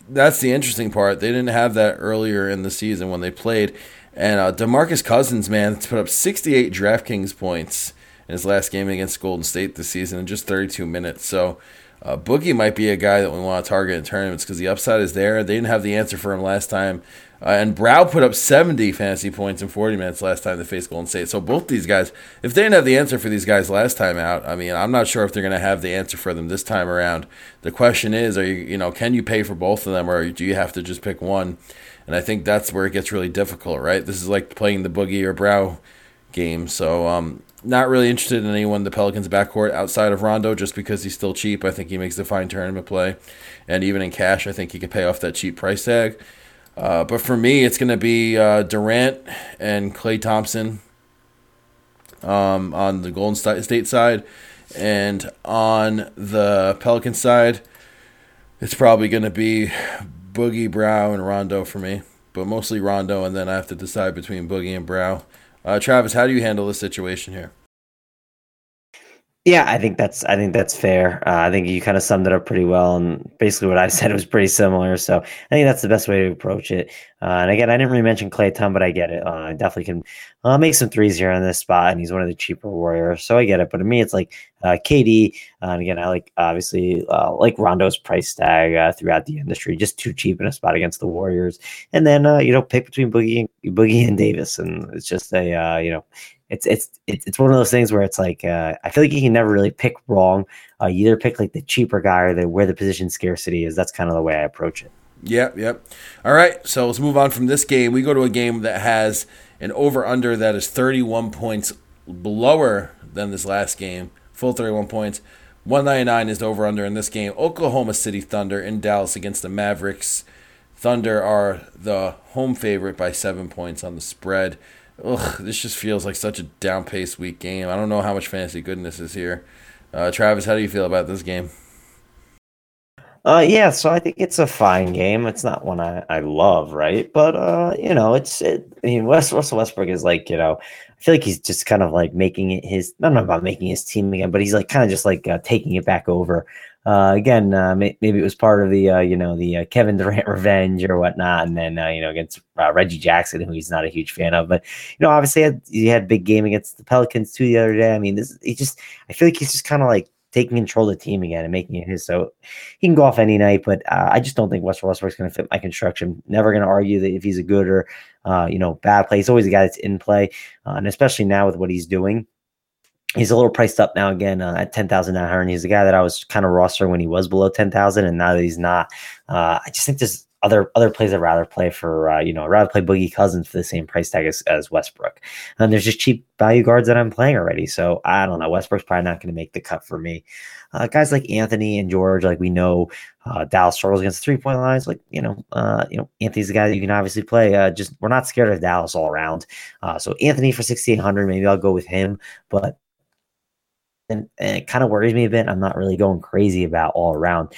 A: that's the interesting part. They didn't have that earlier in the season when they played. And uh, Demarcus Cousins, man, put up 68 DraftKings points in his last game against Golden State this season in just 32 minutes. So uh, Boogie might be a guy that we want to target in tournaments because the upside is there. They didn't have the answer for him last time. Uh, and Brow put up 70 fantasy points in 40 minutes last time they faced Golden State. So both these guys, if they didn't have the answer for these guys last time out, I mean, I'm not sure if they're going to have the answer for them this time around. The question is, are you, you know, can you pay for both of them, or do you have to just pick one? And I think that's where it gets really difficult, right? This is like playing the Boogie or Brow game. So um, not really interested in anyone in the Pelicans backcourt outside of Rondo just because he's still cheap. I think he makes a fine tournament play. And even in cash, I think he could pay off that cheap price tag. Uh, but for me, it's going to be uh, Durant and Klay Thompson um, on the Golden State side. And on the Pelican side, it's probably going to be Boogie, Brow, and Rondo for me. But mostly Rondo, and then I have to decide between Boogie and Brow. Uh, Travis, how do you handle this situation here?
B: Yeah, I think that's I think that's fair. Uh, I think you kind of summed it up pretty well, and basically what I said was pretty similar. So I think that's the best way to approach it. Uh, and again, I didn't really mention Klay ton, but I get it. Uh, I definitely can uh, make some threes here on this spot, and he's one of the cheaper warriors, so I get it. But to me, it's like uh, KD, uh, and again, I like obviously like Rondo's price tag throughout the industry, just too cheap in a spot against the Warriors. And then you know pick between Boogie and Boogie and Davis, and it's just a you know it's it's it's one of those things where it's like uh, I feel like you can never really pick wrong. Uh, you either pick like the cheaper guy or the where the position scarcity is. That's kind of the way I approach it.
A: Yep, yep. All right, so let's move on from this game. We go to a game that has an over under that is 31 points lower than this last game. Full 31 points. 199 is the over under in this game. Oklahoma City Thunder in Dallas against the Mavericks. Thunder are the home favorite by seven points on the spread. Ugh, this just feels like such a down paced week game. I don't know how much fantasy goodness is here. Uh, Travis, how do you feel about this game?
B: Uh, yeah, so I think it's a fine game. It's not one I, I love, right? But uh, you know, it's it, I mean, West Russell Westbrook is like you know, I feel like he's just kind of like making it his. I don't know about making his team again, but he's like kind of just like uh, taking it back over. Uh, again, uh, may, maybe it was part of the uh, you know the uh, Kevin Durant revenge or whatnot, and then uh, you know against uh, Reggie Jackson, who he's not a huge fan of, but you know obviously he had, he had big game against the Pelicans too the other day. I mean, this he just I feel like he's just kind of like taking control of the team again and making it his. So he can go off any night, but I just don't think Westbrook Westbrook's going to fit my construction. Never going to argue that if he's a good or you know bad play. He's always a guy that's in play, and especially now with what he's doing he's a little priced up now again uh, at 10,900. He's a guy that I was kind of roster when he was below 10,000 and now that he's not, uh, I just think there's other other plays I'd rather play for, uh, you know, I'd rather play Boogie Cousins for the same price tag as, as Westbrook. And there's just cheap value guards that I'm playing already. So I don't know. Westbrook's probably not going to make the cut for me. Uh, guys like Anthony and George, like we know, uh, Dallas struggles against three point lines. Like you know, uh, you know, Anthony's the guy that you can obviously play. Just we're not scared of Dallas all around. So Anthony for sixty eight hundred, maybe I'll go with him. But and, and it kind of worries me a bit. I'm not really going crazy about all around.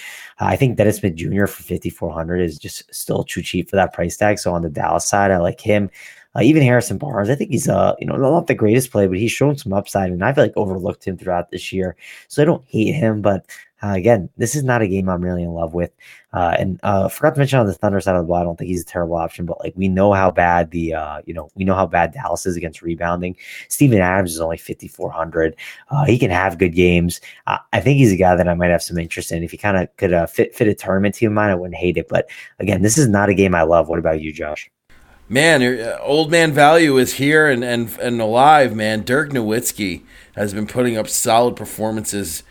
B: Uh, I think Dennis Smith Jr. for 5,400 is just still too cheap for that price tag. So on the Dallas side, I like him. Uh, even Harrison Barnes, I think he's uh you know not the greatest play, but he's shown some upside, and I've like overlooked him throughout this year. So I don't hate him, but uh, again, this is not a game I'm really in love with. Uh, and uh, forgot to mention on the Thunder side of the ball, I don't think he's a terrible option, but like we know how bad the uh, you know we know how bad Dallas is against rebounding. Steven Adams is only 5400. Uh, he can have good games. Uh, I think he's a guy that I might have some interest in. If he kind of could uh, fit fit a tournament team of mine, I wouldn't hate it. But again, this is not a game I love. What about you, Josh?
A: Man, old man value is here and and and alive. Man, Dirk Nowitzki has been putting up solid performances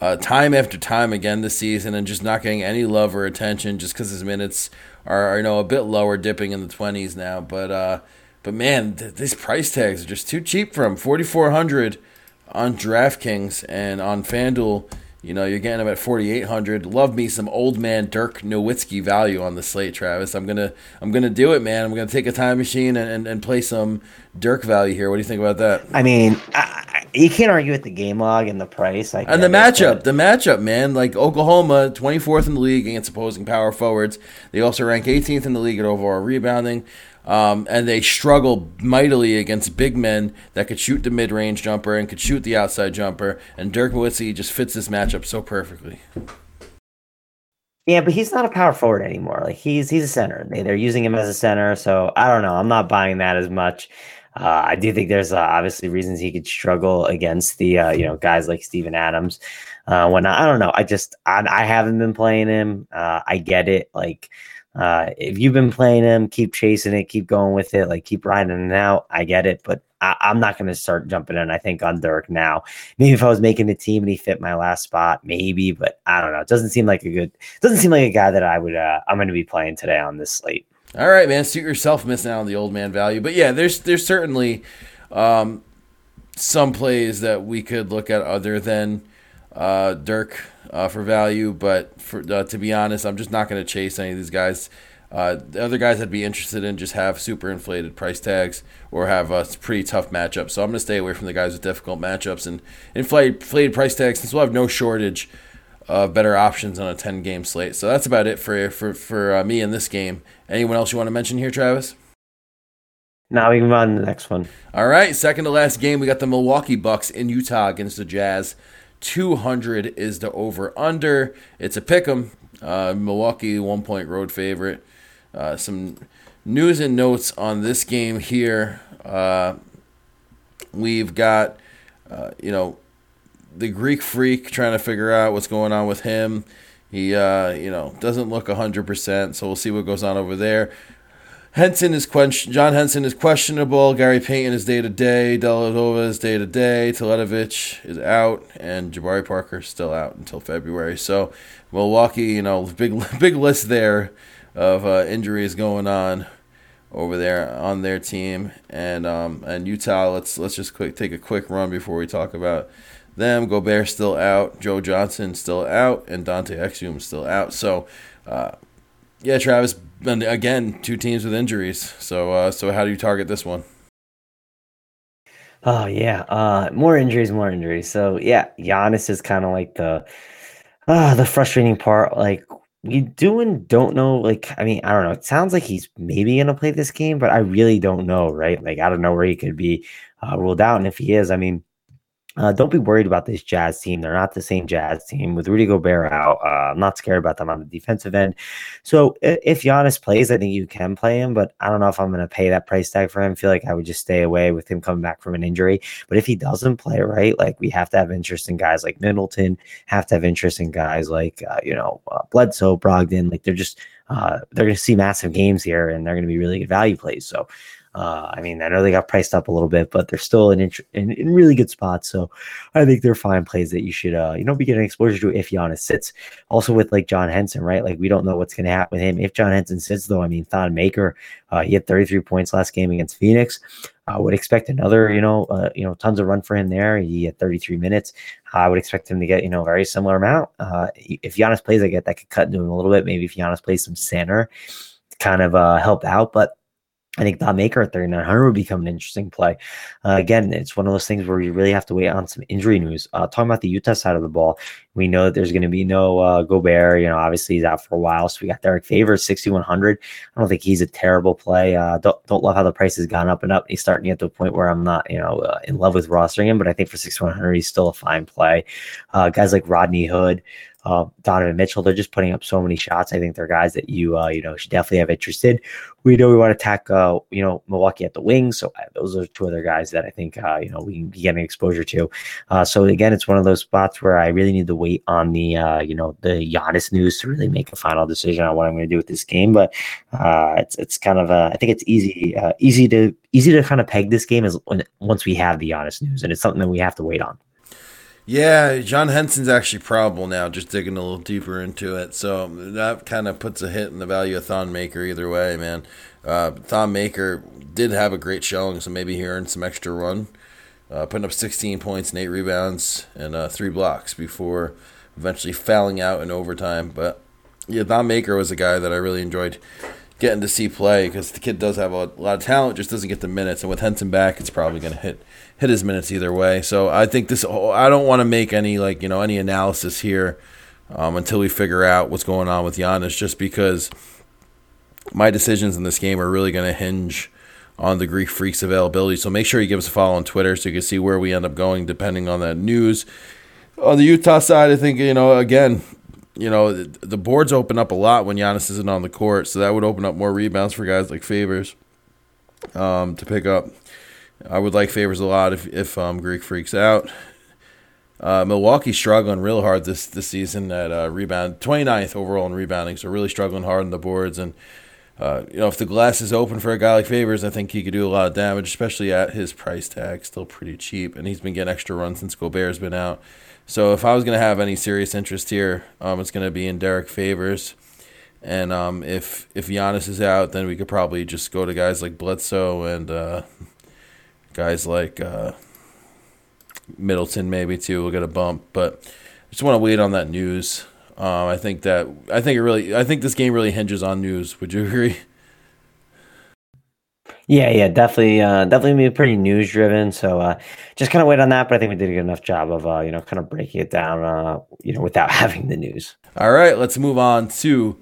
A: uh, time after time again this season and just not getting any love or attention just because his minutes are, are, you know a bit lower, dipping in the twenties now. But uh, but man, th- these price tags are just too cheap for him. Forty four hundred on DraftKings and on FanDuel. You know, you're getting him at 4,800. Love me some old man Dirk Nowitzki value on the slate, Travis. I'm gonna, I'm gonna do it, man. I'm gonna take a time machine and, and, and play some Dirk value here. What do you think about that?
B: I mean, I, you can't argue with the game log and the price.
A: and the matchup, the matchup, man. Like Oklahoma, 24th in the league against opposing power forwards. They also rank 18th in the league at overall rebounding. Um, and they struggle mightily against big men that could shoot the mid range jumper and could shoot the outside jumper. And Dirk Nowitzki just fits this matchup so perfectly.
B: Yeah, but he's not a power forward anymore. Like he's he's a center. They, they're using him as a center, so I don't know. I'm not buying that as much. Uh, I do think there's uh, obviously reasons he could struggle against the uh, you know guys like Steven Adams. Uh, when I, I, don't know, I just I, I haven't been playing him. Uh, I get it. Like uh, if you've been playing him, keep chasing it, keep going with it, like keep riding it out. I get it, but I, am not going to start jumping in. I think on Dirk now. Maybe if I was making the team and he fit my last spot, maybe, but I don't know. It doesn't seem like a good. Doesn't seem like a guy that I would. Uh, I'm going to be playing today on this slate.
A: All right, man. Suit yourself missing out on the old man value, but yeah, there's there's certainly. Um, some plays that we could look at other than uh, Dirk uh, for value, but for, uh, to be honest, I'm just not going to chase any of these guys. Uh, the other guys I'd be interested in just have super inflated price tags or have a pretty tough matchup. So I'm going to stay away from the guys with difficult matchups and inflated, inflated price tags since we'll have no shortage of better options on a 10 game slate. So that's about it for for for uh, me in this game. Anyone else you want to mention here, Travis?
B: Now we can to the next one.
A: All right, second to last game, we got the Milwaukee Bucks in Utah against the Jazz. 200 is the over under. It's a pick 'em. Uh, Milwaukee one point road favorite. Uh, some news and notes on this game here. Uh, we've got, uh, you know, the Greek freak trying to figure out what's going on with him. He, uh, you know, doesn't look 100%, so we'll see what goes on over there. Henson is question. John Henson is questionable. Gary Payton is day to day. Dellavedova is day to day. Teletovic is out, and Jabari Parker is still out until February. So Milwaukee, you know, big big list there of uh, injuries going on over there on their team, and um, and Utah. Let's let's just quick take a quick run before we talk about them. Gobert still out. Joe Johnson still out, and Dante Exum still out. So. Uh, yeah, Travis. And again, two teams with injuries. So, uh, so how do you target this one?
B: Oh yeah, uh, more injuries, more injuries. So yeah, Giannis is kind of like the, uh, the frustrating part. Like we do and don't know. Like I mean, I don't know. It sounds like he's maybe gonna play this game, but I really don't know. Right? Like I don't know where he could be uh, ruled out, and if he is, I mean, uh, don't be worried about this Jazz team. They're not the same Jazz team with Rudy Gobert out. Uh, I'm not scared about them on the defensive end. So if Giannis plays, I think you can play him, but I don't know if I'm going to pay that price tag for him. I feel like I would just stay away with him coming back from an injury. But if he doesn't play, right, like we have to have interest in guys like Middleton, have to have interest in guys like, uh, you know, uh, Bledsoe, Brogdon. Like they're just, uh, they're going to see massive games here and they're going to be really good value plays. So uh, I mean, I know they got priced up a little bit, but they're still in, in, in really good spots. So I think they're fine plays that you should, uh, you know, be getting exposure to if Giannis sits. Also with like John Henson, right? Like we don't know what's going to happen with him if John Henson sits, though. I mean, Thon Maker, uh, he had 33 points last game against Phoenix. I would expect another, you know, uh, you know, tons of run for him there. He had 33 minutes. I would expect him to get, you know, a very similar amount. Uh, if Giannis plays, I get that could cut into him a little bit. Maybe if Giannis plays some center, kind of uh, help out. But I think Thon Maker at 3,900 would become an interesting play. Uh, again, it's one of those things where you really have to wait on some injury news. Uh, talking about the Utah side of the ball, we know that there's going to be no uh, Gobert. You know, obviously he's out for a while. So we got Derrick Favors, 6,100. I don't think he's a terrible play. Uh, don't, don't love how the price has gone up and up. He's starting to get to a point where I'm not, you know, uh, in love with rostering him, but I think for 6,100, he's still a fine play. Uh, guys like Rodney Hood, uh, Donovan Mitchell. They're just putting up so many shots. I think they're guys that you uh, you know should definitely have interested. We know we want to attack uh, you know Milwaukee at the wings, so uh, those are two other guys that I think uh, you know we can be getting exposure to. Uh, so again, it's one of those spots where I really need to wait on the uh, you know the Giannis news to really make a final decision on what I'm going to do with this game. But uh, it's it's kind of uh, I think it's easy uh, easy to easy to kind of peg this game as once we have the Giannis news, and it's something that we have to wait on.
A: Yeah, John Henson's actually probable now, just digging a little deeper into it. So that kind of puts a hit in the value of Thon Maker either way, man. Uh, Thon Maker did have a great showing, so maybe he earned some extra run. Uh, putting up 16 points and 8 rebounds and uh, 3 blocks before eventually fouling out in overtime. But yeah, Thon Maker was a guy that I really enjoyed getting to see play because the kid does have a lot of talent, just doesn't get the minutes. And with Henson back, it's probably going to hit hit his minutes either way. So I think this. I don't want to make any like you know any analysis here um, until we figure out what's going on with Giannis, just because my decisions in this game are really going to hinge on the Greek Freaks availability. So make sure you give us a follow on Twitter so you can see where we end up going depending on that news. On the Utah side, I think you know again you know, the, boards open up a lot when Giannis isn't on the court, so that would open up more rebounds for guys like Favors um, to pick up. I would like Favors a lot if if um, Greek freaks out. Uh, Milwaukee's struggling real hard this this season at uh, rebound, 29th overall in rebounding, so really struggling hard on the boards. And uh, you know, if the glass is open for a guy like Favors, I think he could do a lot of damage, especially at his price tag, still pretty cheap, and he's been getting extra runs since Gobert's been out. So if I was going to have any serious interest here, um, it's going to be in Derrick Favors. And um, if if Giannis is out, then we could probably just go to guys like Bledsoe and uh, guys like uh, Middleton maybe too will get a bump, but I just want to wait on that news. Um, I think that I think it really I think this game really hinges on news. Would you agree?
B: Yeah, yeah, definitely, uh, definitely be pretty news driven. So uh, just kind of wait on that. But I think we did a good enough job of uh, you know kind of breaking it down, uh, you know, without having the news.
A: All right, let's move on to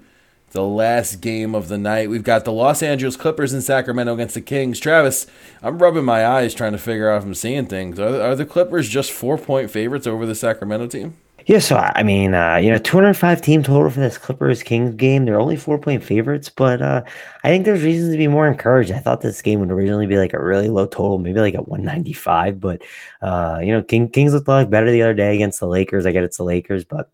A: the last game of the night. We've got the Los Angeles Clippers in Sacramento against the Kings. Travis, I'm rubbing my eyes trying to figure out if I'm seeing things. Are, are the Clippers just four point favorites over the Sacramento team?
B: Yeah, so I mean, uh, you know, 205 team total for this Clippers Kings game. They're only four point favorites, but uh, I think there's reasons to be more encouraged. I thought this game would originally be like a really low total, maybe like at 195, but uh, you know, King, Kings looked like better the other day against the Lakers. I get it's the Lakers, but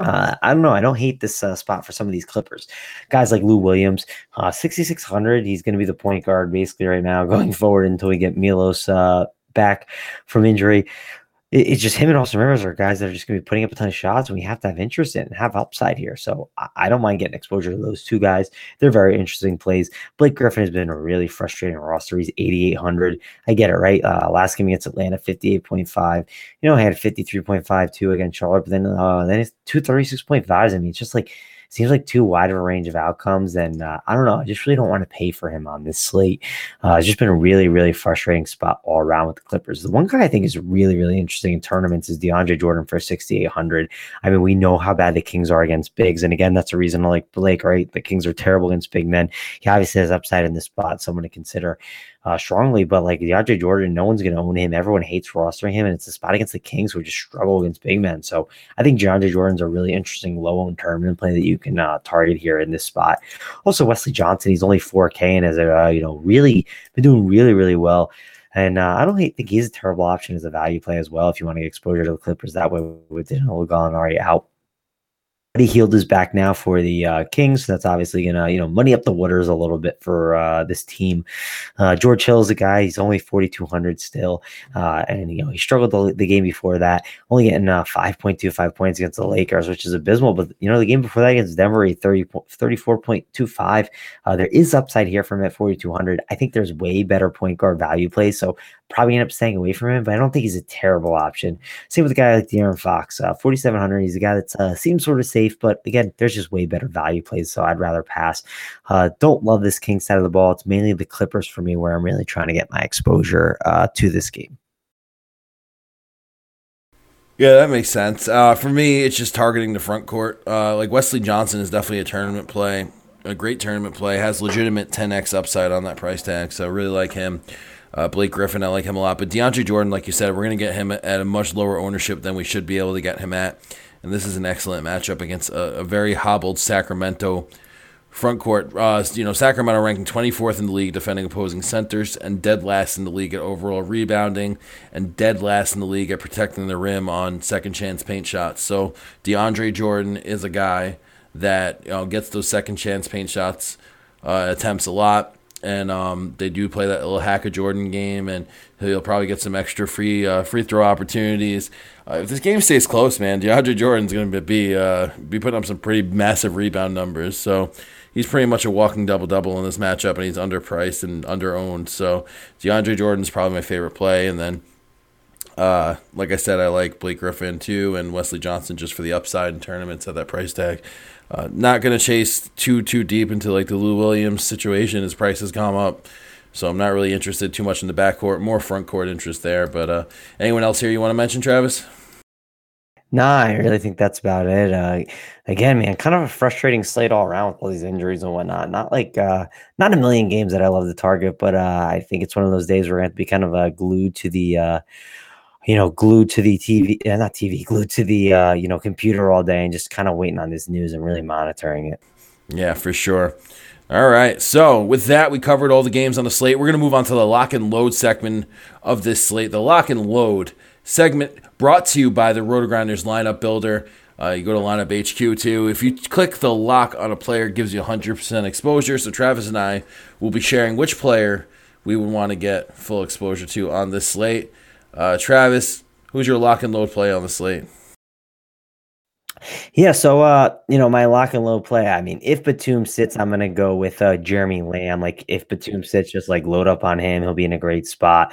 B: uh, I don't know. I don't hate this uh, spot for some of these Clippers. Guys like Lou Williams, uh, 6,600. He's going to be the point guard basically right now going forward until we get Milos uh, back from injury it's just him and Austin Rivers are guys that are just going to be putting up a ton of shots, and we have to have interest in and have upside here. So I, don't mind getting exposure to those two guys. They're very interesting plays. Blake Griffin has been a really frustrating roster. He's 8,800. I get it, right? Uh, last game against Atlanta, 58.5. You know, I had 53.5 too against Charlotte, but then uh, then it's 236.5s. I mean, it's just like seems like too wide of a range of outcomes. And uh, I don't know. I just really don't want to pay for him on this slate. Uh, it's just been a really, really frustrating spot all around with the Clippers. The one guy I think is really, really interesting in tournaments is DeAndre Jordan for 6,800. I mean, we know how bad the Kings are against bigs. And again, that's a reason to like Blake, right? The Kings are terrible against big men. He obviously has upside in this spot. Someone to consider uh, strongly, but like DeAndre Jordan, no one's going to own him. Everyone hates rostering him, and it's a spot against the Kings who just struggle against big men. So I think DeAndre Jordan's a really interesting low owned tournament play that you can uh, target here in this spot. Also, Wesley Johnson, he's only 4K and has uh, you know really been doing really really well. And uh, I don't think he's a terrible option as a value play as well if you want to get exposure to the Clippers that way with Danilo Gallinari out. He Hield his back now for the uh, Kings. So that's obviously to, you know, money up the waters a little bit for uh, this team. Uh, George Hill is a guy. He's only 4,200 still. Uh, and, you know, he struggled the, the, game before that, only getting uh, 5.25 points against the Lakers, which is abysmal. But, you know, the game before that against Denver, he 30, 34.25. Uh, there is upside here from at 4,200. I think there's way better point guard value plays. So probably end up staying away from him, but I don't think he's a terrible option. Same with a guy like De'Aaron Fox, uh, 4,700. He's a guy that uh, seems sort of safe, but again, there's just way better value plays, so I'd rather pass. Uh, don't love this king side of the ball. It's mainly the Clippers for me where I'm really trying to get my exposure uh, to this game.
A: Yeah, that makes sense. Uh, for me, it's just targeting the front court. Uh, like Wesley Johnson is definitely a tournament play, a great tournament play. Has legitimate 10x upside on that price tag, so I really like him. Uh, Blake Griffin, I like him a lot. But DeAndre Jordan, like you said, we're going to get him at a much lower ownership than we should be able to get him at. And this is an excellent matchup against a, a very hobbled Sacramento front court. Uh, you know, Sacramento ranking 24th in the league defending opposing centers and dead last in the league at overall rebounding and dead last in the league at protecting the rim on second chance paint shots. So DeAndre Jordan is a guy that you know, gets those second chance paint shots uh, attempts a lot and um, they do play that little hack of Jordan game, and he'll probably get some extra free uh, free throw opportunities. Uh, if this game stays close, man, DeAndre Jordan's going to be uh, be putting up some pretty massive rebound numbers. So he's pretty much a walking double double in this matchup, and he's underpriced and underowned. So DeAndre Jordan's probably my favorite play, and then. Uh, like I said, I like Blake Griffin too, and Wesley Johnson just for the upside in tournaments at that price tag. Uh, not going to chase too too deep into like the Lou Williams situation. His price has come up, so I'm not really interested too much in the backcourt. More front court interest there. But uh, anyone else here you want to mention, Travis?
B: Nah, I really think that's about it. Uh, again, man, kind of a frustrating slate all around with all these injuries and whatnot. Not like uh, not a million games that I love to target, but uh, I think it's one of those days where we're going to be kind of uh, glued to the uh, you know, glued to the TV, uh, not TV, glued to the, uh, you know, computer all day and just kind of waiting on this news and really monitoring it.
A: Yeah, for sure. All right. So, with that, we covered all the games on the slate. We're going to move on to the lock and load segment of this slate. The lock and load segment brought to you by the RotoGrinders lineup builder. Uh, you go to lineup HQ too. If you click the lock on a player, it gives you 100% exposure. So, Travis and I will be sharing which player we would want to get full exposure to on this slate. Uh, Travis, who's your lock and load play on the slate?
B: Yeah, so uh, you know, my lock and low play. I mean, if Batum sits, I'm gonna go with uh Jeremy Lamb. Like if Batum sits, just like load up on him, he'll be in a great spot.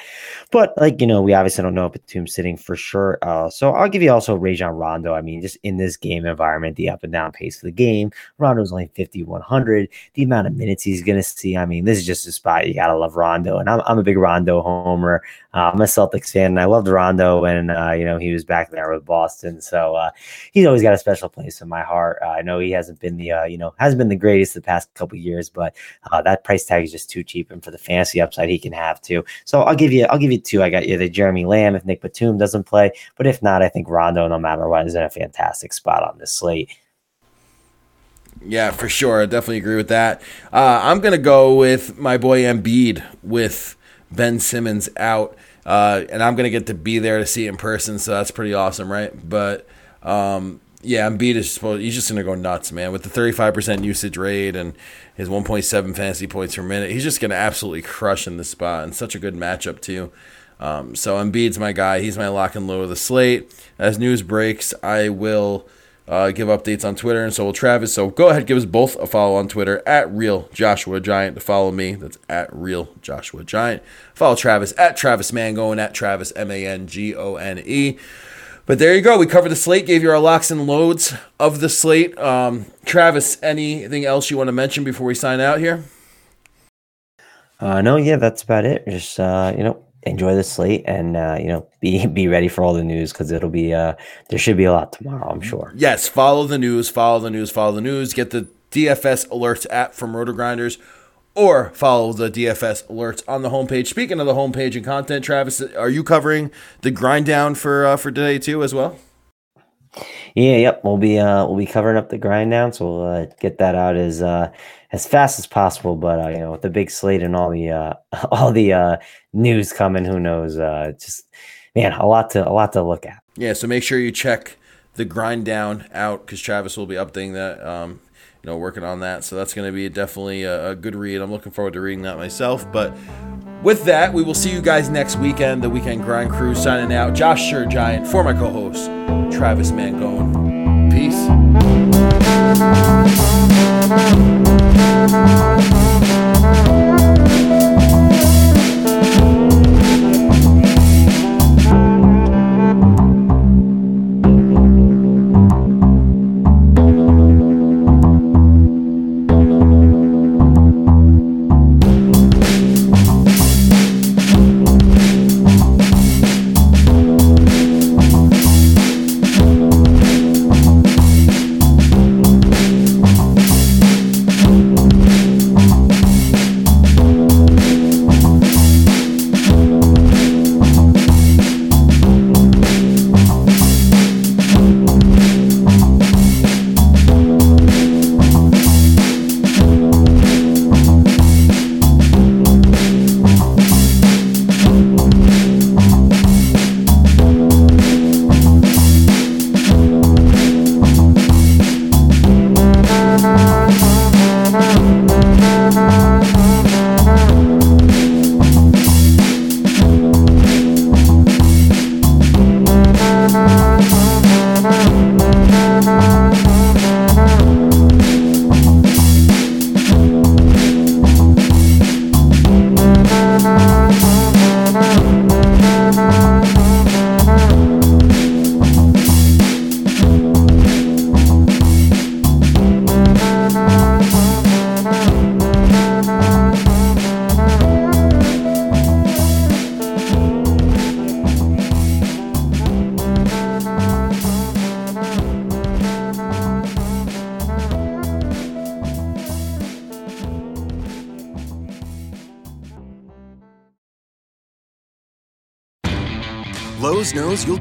B: But like, you know, we obviously don't know if Batum's sitting for sure. Uh, so I'll give you also Rajon Rondo. I mean, just in this game environment, the up and down pace of the game, Rondo's only 5,100. The amount of minutes he's gonna see. I mean, this is just a spot you gotta love Rondo. And I'm I'm a big Rondo homer. Uh, I'm a Celtics fan, and I loved Rondo when uh, you know he was back there with Boston. So uh, he's always got a special place in my heart. Uh, I know he hasn't been the uh, you know hasn't been the greatest the past couple years, but uh, that price tag is just too cheap, and for the fantasy upside he can have too. So I'll give you I'll give you two. I got you the Jeremy Lamb if Nick Batum doesn't play, but if not, I think Rondo, no matter what, is in a fantastic spot on this slate.
A: Yeah, for sure. I definitely agree with that. Uh, I'm going to go with my boy Embiid with Ben Simmons out. Uh, and I'm going to get to be there to see it in person. So that's pretty awesome, right? But um, yeah, Embiid is supposed, he's just to go nuts, man. With the 35% usage rate and his 1.7 fantasy points per minute, he's just to absolutely crush in this spot. And such a good matchup, too. Um, so Embiid's my guy. He's my lock and low of the slate. As news breaks, I will uh, give updates on Twitter, and so will Travis. So go ahead, give us both a follow on Twitter at Real Joshua Giant to follow me. That's at Real Joshua Giant. Follow Travis at Travis Mangone at Travis M A N G O N E. But there you go. We covered the slate, gave you our locks and loads of the slate. Um, Travis, anything else you want to mention before we sign out here?
B: Uh, no, yeah, that's about it. Just uh, you know, enjoy the slate and uh, you know be be ready for all the news because it'll be uh, there should be a lot tomorrow i'm sure
A: yes follow the news follow the news follow the news get the dfs alerts app from roto grinders or follow the dfs alerts on the homepage speaking of the homepage and content travis are you covering the grind down for uh, for today too as well
B: yeah yep we'll be uh we'll be covering up the grind down so we'll uh, get that out as uh as fast as possible. But uh, you know, with the big slate and all the uh, all the uh, news coming, who knows? Uh, just man, a lot to a lot to look at.
A: Yeah, so make sure you check the grind down out because Travis will be updating that. Um, you know, working on that. So that's going to be definitely a, a good read. I'm looking forward to reading that myself. But with that, we will see you guys next weekend. The weekend grind crew signing out. Josh SirGiant for my co-host Travis Mangone. Peace.